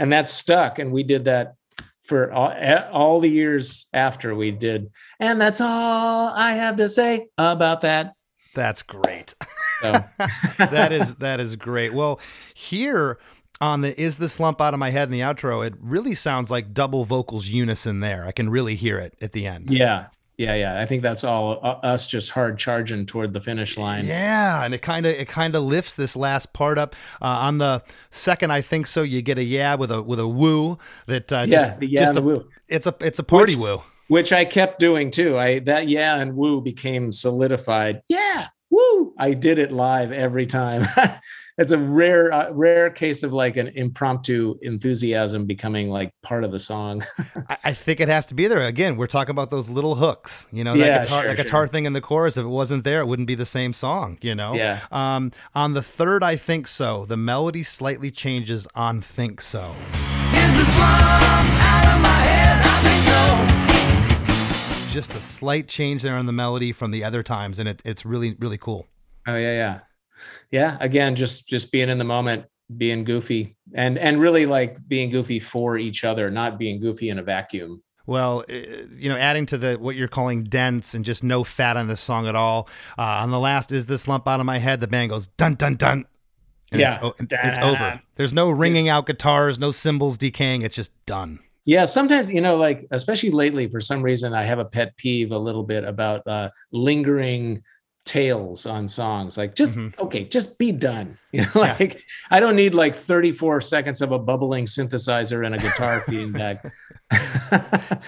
And that stuck and we did that for all, all the years after we did and that's all i have to say about that That's great. so that is that is great. Well, here on the is this lump out of my head in the outro, it really sounds like double vocals unison there. I can really hear it at the end. yeah yeah yeah i think that's all uh, us just hard charging toward the finish line Yeah, and it kind of it kind of lifts this last part up. Uh, on the second, I think so. You get a yeah with a with a woo that uh, Yeah, just, the yeah just a, woo. It's a it's a party Which- woo. which i kept doing too i that yeah and woo became solidified yeah woo i did it live every time it's a rare uh, rare case of like an impromptu enthusiasm becoming like part of the song I, I think it has to be there again. We're talking about those little hooks. You know, Yeah, that guitar sure, that guitar sure. thing in the chorus. If it wasn't there, it wouldn't be the same song. You know. Yeah. Um, on the third, I think so. The melody slightly changes on "Think So." Is the slum out of my head? I think so. Just a slight change there on the melody from the other times, and it, it's really really cool. Oh yeah, yeah, yeah. Again, just just being in the moment, being goofy, and and really like being goofy for each other, not being goofy in a vacuum. Well, uh, you know, adding to the what you're calling dense and just no fat on this song at all. Uh, on the last, is this lump out of my head? The band goes dun dun dun. And Yeah. it's, it's over. There's no ringing out guitars, no cymbals decaying. It's just done. Yeah, sometimes you know, like especially lately, for some reason, I have a pet peeve a little bit about uh, lingering tails on songs. Like, just mm-hmm. okay, just be done. You know, like I don't need like 34 seconds of a bubbling synthesizer and a guitar feedback.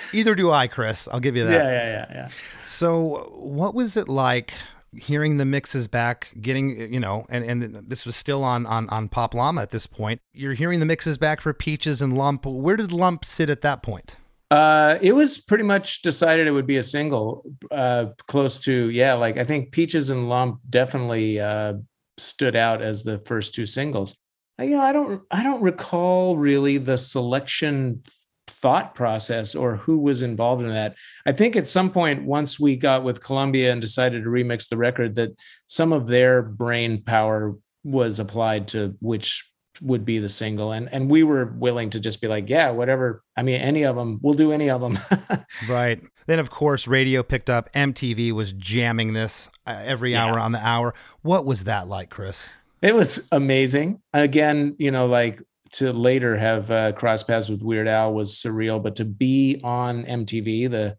Either do I, Chris. I'll give you that. Yeah, yeah, yeah, yeah. So, what was it like hearing the mixes back, getting, you know, and, and this was still on, on, on Pop Llama at this point. You're hearing the mixes back for Peaches and Lump. Where did Lump sit at that point? Uh, it was pretty much decided it would be a single, uh, close to yeah. Like I think Peaches and Lump definitely uh, stood out as the first two singles. Uh, You know, I don't, I don't recall really the selection thought process or who was involved in that. I think at some point, once we got with Columbia and decided to remix the record, that some of their brain power was applied to which would be the single and and we were willing to just be like yeah whatever i mean any of them we'll do any of them Right. Then, of course, radio picked up. MTV was jamming this uh, every hour on the hour. What was that like, Chris? it was amazing again you know like to later have uh, cross paths with weird al was surreal but to be on mtv the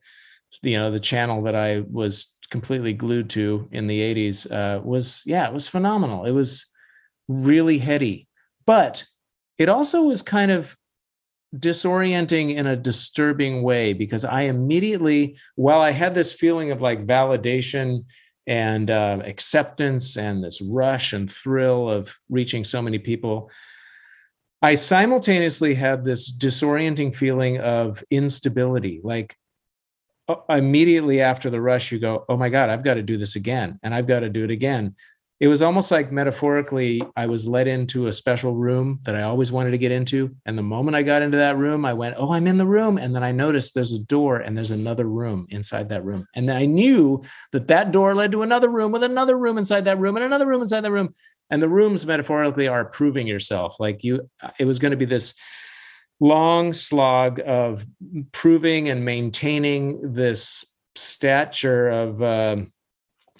you know the channel that i was completely glued to in the 80s uh, was yeah it was phenomenal it was really heady but it also was kind of disorienting in a disturbing way because I immediately, while I had this feeling of like validation and uh, acceptance and this rush and thrill of reaching so many people, I simultaneously had this disorienting feeling of instability. Like uh, immediately after the rush, you go, Oh my God, I've got to do this again. And I've got to do it again it was almost like metaphorically i was led into a special room that i always wanted to get into. And the moment i got into that room i went oh i'm in the room. And then i noticed there's a door and there's another room inside that room. And then i knew that that door led to another room with another room inside that room and another room inside that room. And the rooms metaphorically are proving yourself. Like you it was going to be this long slog of proving and maintaining this stature of um,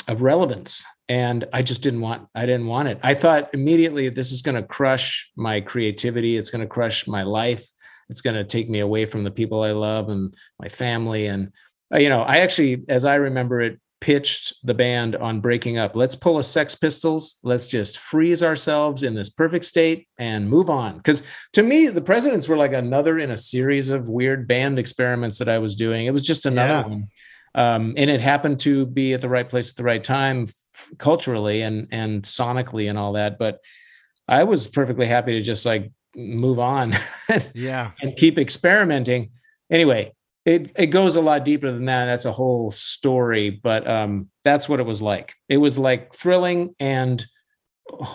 of relevance and i just didn't want i didn't want it. I thought immediately this is going to crush my creativity. It's going to crush my life. It's going to take me away from the people i love and my family. And uh, you know i actually as i remember it pitched the band on breaking up. Let's pull a sex pistols. Let's just freeze ourselves in this perfect state and move on. Because to me the presidents were like another in a series of weird band experiments that i was doing. It was just another Yeah. one. Um, and it happened to be at the right place at the right time culturally and and sonically and all that but i was perfectly happy to just like move on Yeah. and keep experimenting anyway it it goes a lot deeper than that. That's a whole story, but um, that's what it was like. It was like thrilling and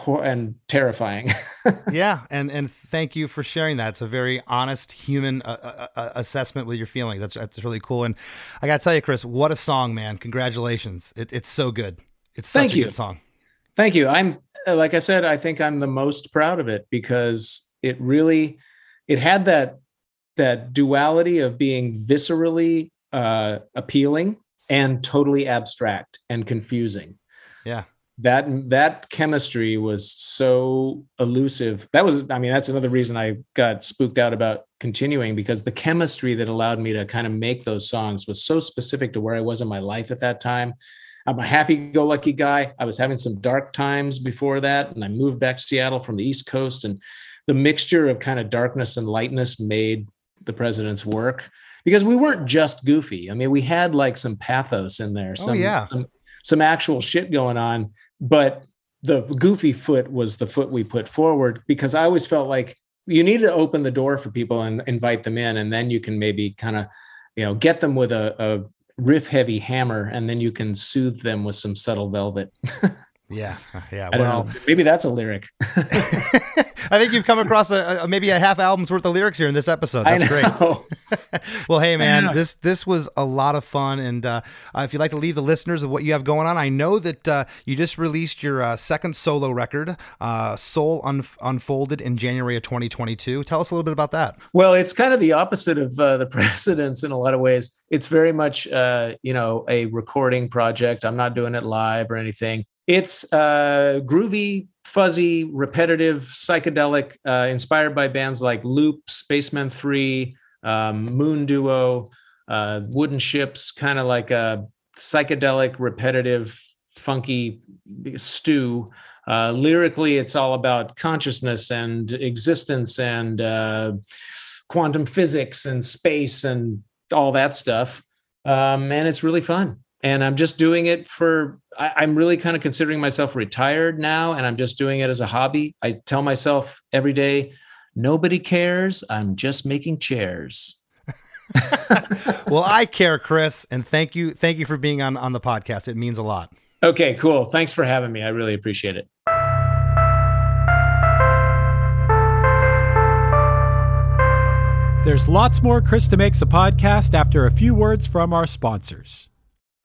and terrifying. yeah, and and thank you for sharing that. It's a very honest human uh, uh, uh, assessment with your feelings. That's that's really cool. And I got to tell you, Chris, what a song, man! Congratulations. It, it's so good. It's such Thank a you. good song. Thank you. I'm like I said, I think I'm the most proud of it because it really it had that that duality of being viscerally uh, appealing and totally abstract and confusing. Yeah. That that chemistry was so elusive. That was, I mean, that's another reason I got spooked out about continuing because the chemistry that allowed me to kind of make those songs was so specific to where I was in my life at that time. I'm a happy-go-lucky guy. I was having some dark times before that, and I moved back to Seattle from the East Coast, and the mixture of kind of darkness and lightness made the president's work because we weren't just goofy. I mean, we had like some pathos in there, oh, some yeah. some, some actual shit going on, but the goofy foot was the foot we put forward because I always felt like you need to open the door for people and invite them in, and then you can maybe kind of, you know, get them with a, a riff heavy hammer, and then you can soothe them with some subtle velvet. Yeah, yeah. Well. Maybe that's a lyric. I think you've come across a, a maybe a half album's worth of lyrics here in this episode. I That's great. well, hey man, this this was a lot of fun, and uh, uh, if you'd like to leave the listeners of what you have going on, I know that uh, you just released your uh, second solo record, uh, Soul Unf Unfolded, in January of 2022. Tell us a little bit about that. Well, it's kind of the opposite of uh, the presidents in a lot of ways. It's very much, uh, you know, a recording project. I'm not doing it live or anything. It's uh, groovy, fuzzy, repetitive, psychedelic, uh, inspired by bands like Loop, Spacemen Three, um, Moon Duo, uh, Wooden Shjips, kind of like a psychedelic, repetitive, funky stew. Uh, lyrically, it's all about consciousness and existence and uh, quantum physics and space and all that stuff. Um, and it's really fun. And I'm just doing it for, I, I'm really kind of considering myself retired now. And I'm just doing it as a hobby. I tell myself every day, nobody cares. I'm just making chairs. well, I care, Chris, and thank you, thank you for being on on the podcast. It means a lot. Okay, cool. Thanks for having me. I really appreciate it. There's lots more Krista Makes a Podcast after a few words from our sponsors.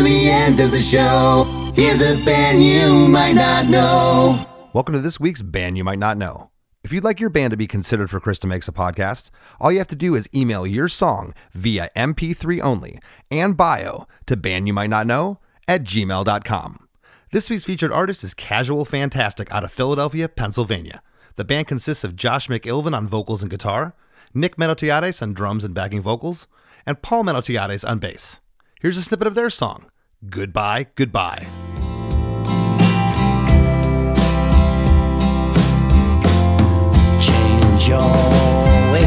The end of the show, here's a band you might not know. Welcome to this week's band you might not know. If you'd like your band to be considered for Krista Makes a Podcast, all you have to do is email your song via MP3 only and bio to bandyoumightnotknow at gmail.com. This week's featured artist is Casual Fantastic out of Philadelphia, Pennsylvania. The band consists of Josh McIlvin on vocals and guitar, Nick Menotiades on drums and backing vocals, and Paul Menotiades on bass. Here's a snippet of their song, Goodbye, Goodbye. Change your ways.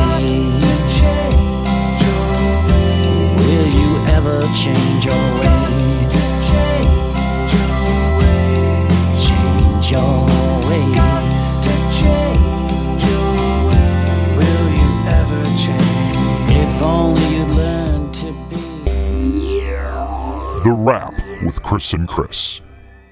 Will you ever change your ways? The Wrap with Chris and Chris.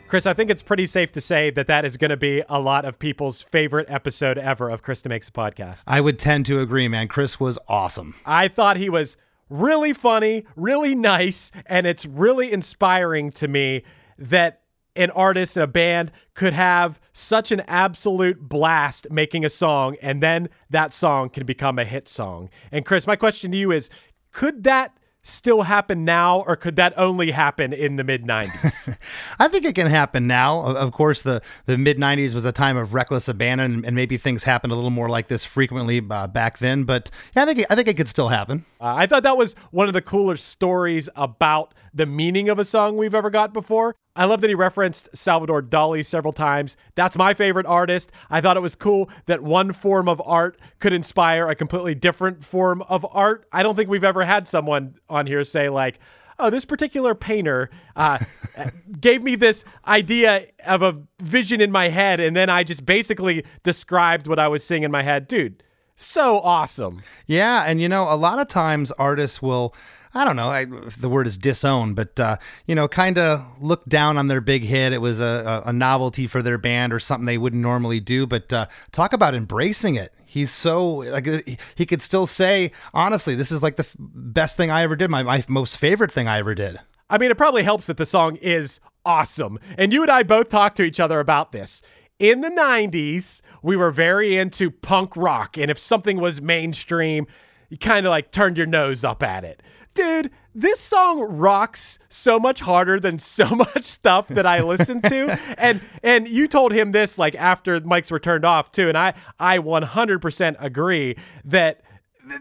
Chris, I think it's pretty safe to say that that is going to be a lot of people's favorite episode ever of Krista Makes a Podcast. I would tend to agree, man. Chris was awesome. I thought he was really funny, really nice, and it's really inspiring to me that an artist and a band could have such an absolute blast making a song and then that song can become a hit song. And Chris, my question to you is could that still happen now or could that only happen in the mid 90s? I think it can happen now. Of course, the, the mid 90s was a time of reckless abandon, and maybe things happened a little more like this frequently uh, back then. But yeah, I think, I think it could still happen. Uh, I thought that was one of the cooler stories about the meaning of a song we've ever got before. I love that he referenced Salvador Dali several times. That's my favorite artist. I thought it was cool that one form of art could inspire a completely different form of art. I don't think we've ever had someone on here say, like, oh, this particular painter uh, gave me this idea of a vision in my head, and then I just basically described what I was seeing in my head. Dude, so awesome. Yeah, and you know, a lot of times artists will. I don't know I, the word is disown, but uh, you know, kind of look down on their big hit. It was a, a, novelty for their band or something they wouldn't normally do. But uh, talk about embracing it. He's so like uh, he- he could still say honestly, this is like the f- best thing I ever did. My my most favorite thing I ever did. I mean, it probably helps that the song is awesome. And you and I both talked to each other about this. In the 90s, we were very into punk rock. And if something was mainstream, you kind of like turned your nose up at it. Dude, this song rocks so much harder than so much stuff that I listen to. and and you told him this like after mics were turned off too. And I I 100% agree that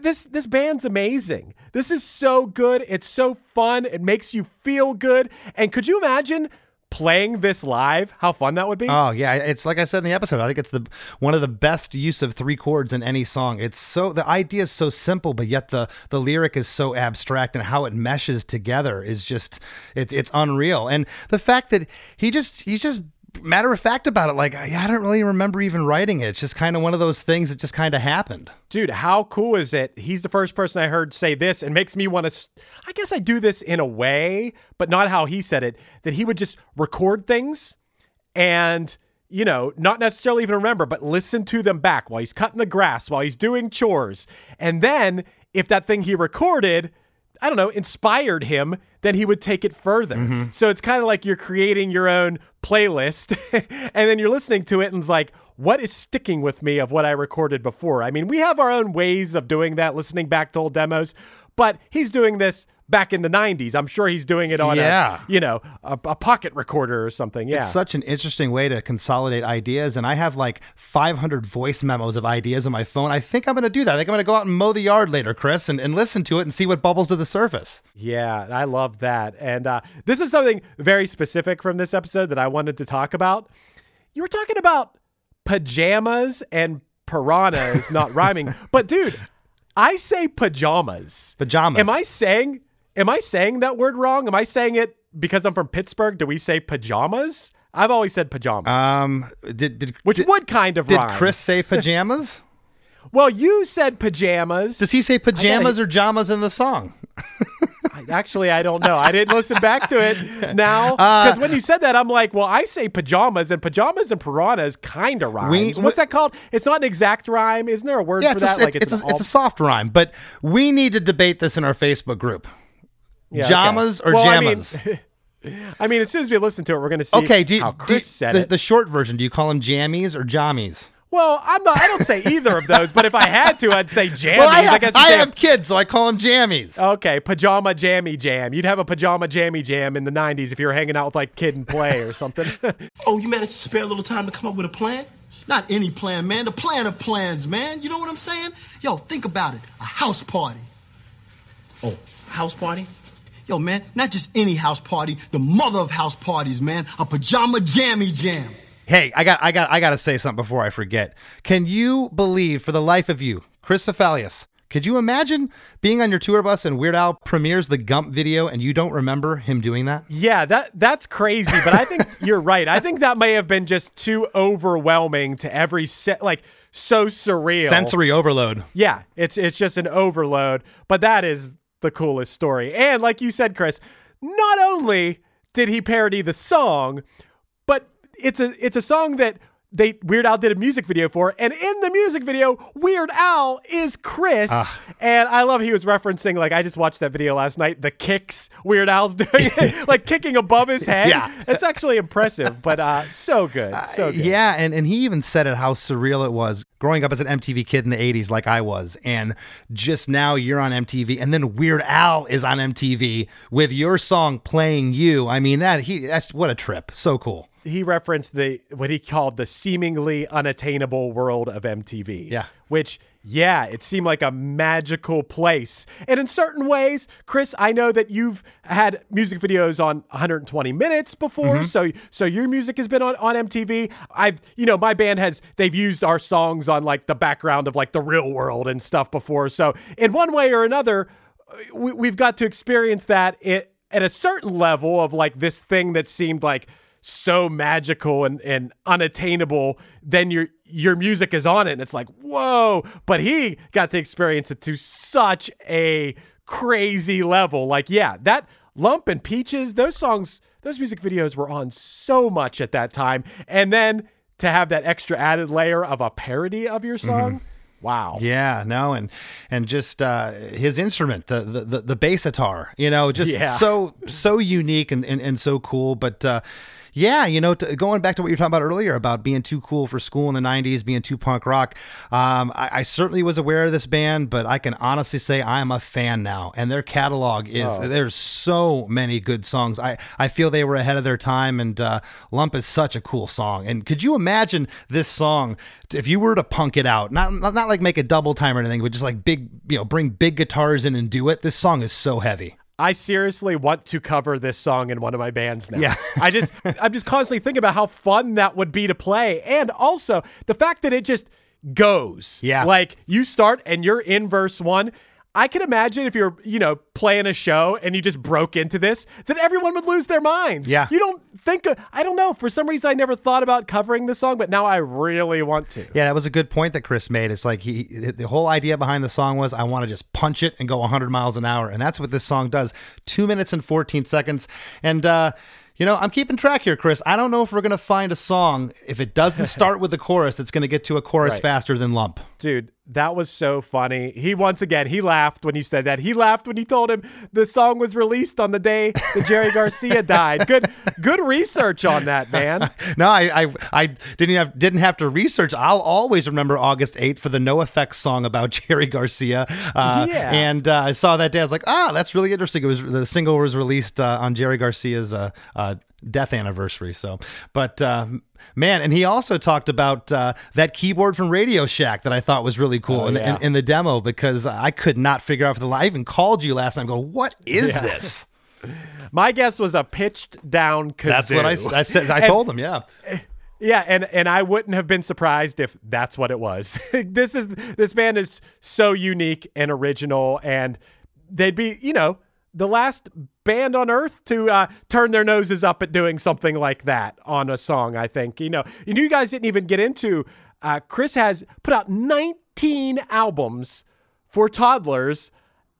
this this band's amazing. This is so good. It's so fun. It makes you feel good. And could you imagine playing this live? How fun that would be. Oh yeah, it's like I said in the episode. I think it's the one of the best use of three chords in any song. It's so the idea is so simple, but yet the the lyric is so abstract, and how it meshes together is just it, it's unreal. And the fact that he just he's just matter of fact about it. Like I I don't really remember even writing it. It's just kind of one of those things that just kind of happened. Dude, how cool is it? He's the first person I heard say this and makes me want to. I guess I do this in a way, but not how he said it. That he would just record things and, you know, not necessarily even remember, but listen to them back while he's cutting the grass, while he's doing chores. And then if that thing he recorded, I don't know, inspired him, then he would take it further. Mm-hmm. So it's kind of like you're creating your own playlist and then you're listening to it and it's like, what is sticking with me of what I recorded before? I mean, we have our own ways of doing that, listening back to old demos, but he's doing this back in the 90s. I'm sure he's doing it on Yeah. a, you know, a, a pocket recorder or something. Yeah. It's such an interesting way to consolidate ideas. And I have like 500 voice memos of ideas on my phone. I think I'm going to do that. I think I'm going to go out and mow the yard later, Chris, and, and listen to it and see what bubbles to the surface. Yeah, I love that. And uh, this is something very specific from this episode that I wanted to talk about. You were talking about pajamas and piranhas not rhyming, but dude, I say pajamas. Pajamas. Am I saying am I saying that word wrong? Am I saying it because I'm from Pittsburgh? Do we say pajamas? I've always said pajamas. Um, did, did which did, would kind of did rhyme. Chris say pajamas? well, you said pajamas. Does he say pajamas or jamas in the song? Actually, I don't know. I didn't listen back to it now Uh, because when you said that, I'm like, well, I say pajamas, and pajamas and piranhas kind of rhymes. What's that called? It's not an exact rhyme. Isn't there a word yeah, for it's, that? a, like it's, an a, it's a soft rhyme, but we need to debate this in our Facebook group. Yeah, okay. Or Well, I mean- I mean, as soon as we listen to it, we're going to see okay, do you, how do Chris you- said the, it. the short version, do you call them jammies or jammies? well, I'm not. I don't say either of those, but if I had to, I'd say jammies. well, I, have, guess I say have kids, so I call them jammies. Okay, pajama jammy jam. You'd have a pajama jammy jam in the '90s if you were hanging out with like Kid and Play or something. Oh, you managed to spare a little time to come up with a plan? Not any plan, man. The plan of plans, man. You know what I'm saying? Yo, think about it. A house party. Oh, house party? Yo, man, not just any house party, the mother of house parties, man. A pajama jammy jam. Hey, I got, I got, I got to say something before I forget. Can you believe, for the life of you, Chris Cephalius, could you imagine being on your tour bus and Weird Al premieres the Gump video and you don't remember him doing that? Yeah, that that's crazy, but I think you're right. I think that may have been just too overwhelming to every set like so surreal. Sensory overload. Yeah, it's it's just an overload, but that is the coolest story. And like you said, Chris, not only did he parody the song, but it's a it's a song that they Weird Al did a music video for, and in the music video, Weird Al is Chris, Ah. and I love he was referencing like I just watched that video last night, the kicks Weird Al's doing, it, like kicking above his head. Yeah. it's actually impressive, but uh, so good, so good. Yeah, and, and he even said it how surreal it was growing up as an MTV kid in the 80s, like I was. And just now you're on MTV, and then Weird Al is on MTV with your song playing you. I mean, that he that's what a trip. So cool. He referenced the what he called the seemingly unattainable world of MTV. Yeah. Which Yeah, it seemed like a magical place. And in certain ways, Chris, I know that you've had music videos on 120 minutes before. Mhm. So so your music has been on, on MTV. I've you know, my band has they've used our songs on like the background of like the real world and stuff before. So in one way or another, we, we've got to experience that it, at a certain level of like this thing that seemed like so magical and, and unattainable then your your music is on it and it's like whoa. But he got to experience it to such a crazy level. Like yeah that lump and peaches those songs those music videos were on so much at that time. And then to have that extra added layer of a parody of your song wow. Yeah, no, and and just uh, his instrument, the, the the the bass guitar, you know, just Yeah. so so unique and, and and so cool. But uh, yeah, you know, to, going back to what you were talking about earlier about being too cool for school in the '90s, being too punk rock. Um, I, I certainly was aware of this band, but I can honestly say I am a fan now, and their catalog is Oh. there's so many good songs. I I feel they were ahead of their time, and uh, Lump is such a cool song. And could you imagine this song if you were to punk it out? Not not, not like make a double time or anything, but just like big, you know, bring big guitars in and do it. This song is so heavy. I seriously want to cover this song in one of my bands now. Yeah. I just I'm just constantly thinking about how fun that would be to play. And also the fact that it just goes. Yeah. Like you start and you're in verse one. I can imagine if you're, you know, playing a show and you just broke into this, that everyone would lose their minds. Yeah. You don't think, of, I don't know. For some reason, I never thought about covering the song, but now I really want to. Yeah, that was a good point that Chris made. It's like he the whole idea behind the song was I want to just punch it and go 100 miles an hour, and that's what this song does. Two minutes and 14 seconds, and uh, you know I'm keeping track here, Chris. I don't know if we're gonna find a song if it doesn't start with the chorus that's gonna get to a chorus Right. faster than Lump. Dude, that was so funny. He once again, he laughed when you said that. He laughed when you told him the song was released on the day that Jerry Garcia died. Good good research on that, man. No, I, I I didn't have didn't have to research. I'll always remember August 8th for the NOFX song about Jerry Garcia. Uh, Yeah. And uh, I saw that day. I was like, ah, that's really interesting. It was the single was released uh, on Jerry Garcia's uh, uh, death anniversary. So, but. Uh, Man, and he also talked about uh, that keyboard from Radio Shack that I thought was really cool Oh, in, yeah. in, in the demo because I could not figure out for the life. I even called you last time. Go, what is Yeah. this? My guess was a pitched down kazoo. That's what I, I said. I And- told him, yeah. Yeah, and and I wouldn't have been surprised if that's what it was. this is this band is so unique and original, and they'd be, you know, the last band on earth to uh, turn their noses up at doing something like that on a song. I think, you know, you, you guys didn't even get into. Uh, Chris has put out 19 albums for toddlers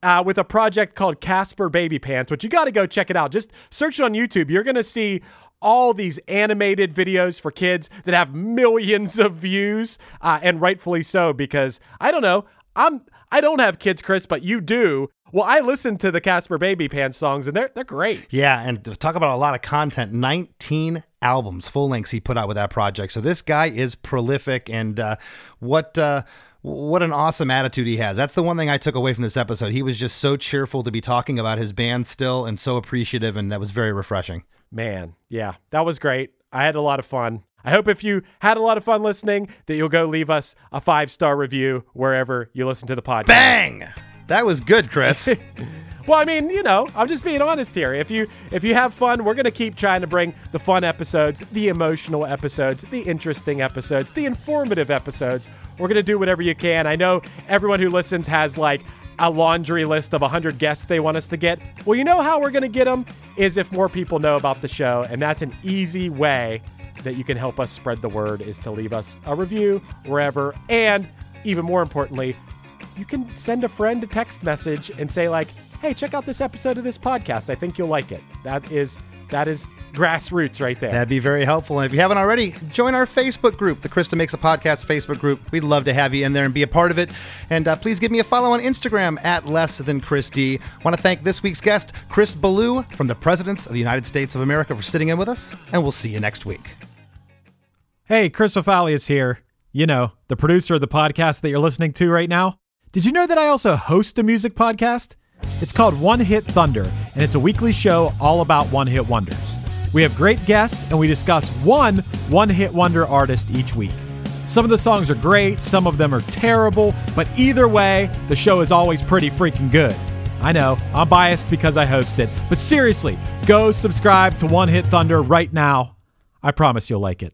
uh, with a project called Caspar Babypants, which you got to go check it out. Just search it on YouTube. You're going to see all these animated videos for kids that have millions of views, uh, and rightfully so because I don't know. I'm I don't have kids, Chris, but you do. Well, I listened to the Caspar Babypants songs, and they're they're great. Yeah, and talk about a lot of content. 19 albums, full lengths he put out with that project. So this guy is prolific, and uh, what uh, what an awesome attitude he has. That's the one thing I took away from this episode. He was just so cheerful to be talking about his band still, and so appreciative, and that was very refreshing. Man, yeah, that was great. I had a lot of fun. I hope if you had a lot of fun listening, that you'll go leave us a five star review wherever you listen to the podcast. Bang! That was good, Chris. Well, I mean, you know, I'm just being honest here. If you if you have fun, we're gonna keep trying to bring the fun episodes, the emotional episodes, the interesting episodes, the informative episodes. We're gonna do whatever you can. I know everyone who listens has like a laundry list of 100 guests they want us to get. Well, you know how we're gonna get them is if more people know about the show, and that's an easy way that you can help us spread the word is to leave us a review wherever, and even more importantly, you can send a friend a text message and say like, "Hey, check out this episode of this podcast. I think you'll like it." That is that is grassroots right there. That'd be very helpful. And if you haven't already, join our Facebook group, the Krista Makes a Podcast Facebook group. We'd love to have you in there and be a part of it. And uh, please give me a follow on Instagram at less than Chris D. Want to thank this week's guest, Chris Ballew from the Presidents of the United States of America, for sitting in with us. And we'll see you next week. Hey, Chris O'Falius here. You know, the producer of the podcast that you're listening to right now. Did you know that I also host a music podcast? It's called One Hit Thunder, and it's a weekly show all about one hit wonders. We have great guests, and we discuss one one hit wonder artist each week. Some of the songs are great, some of them are terrible, but either way, the show is always pretty freaking good. I know, I'm biased because I host it, but seriously, go subscribe to One Hit Thunder right now. I promise you'll like it.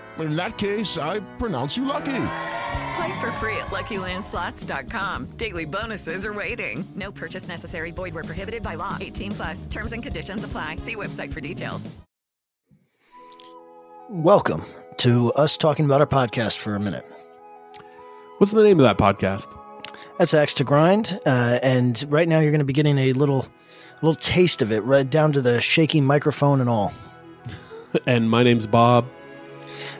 In that case, I pronounce you lucky. Play for free at LuckyLandSlots.com. Daily bonuses are waiting. No purchase necessary. Void were prohibited by law. 18 plus. Terms and conditions apply. See website for details. Welcome to us talking about our podcast for a minute. What's the name of that podcast? That's Axe to Grind, uh, and right now you're going to be getting a little, little taste of it, right down to the shaky microphone and all. and my name's Bob.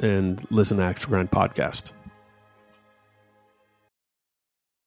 and listen to Axe Grind podcast.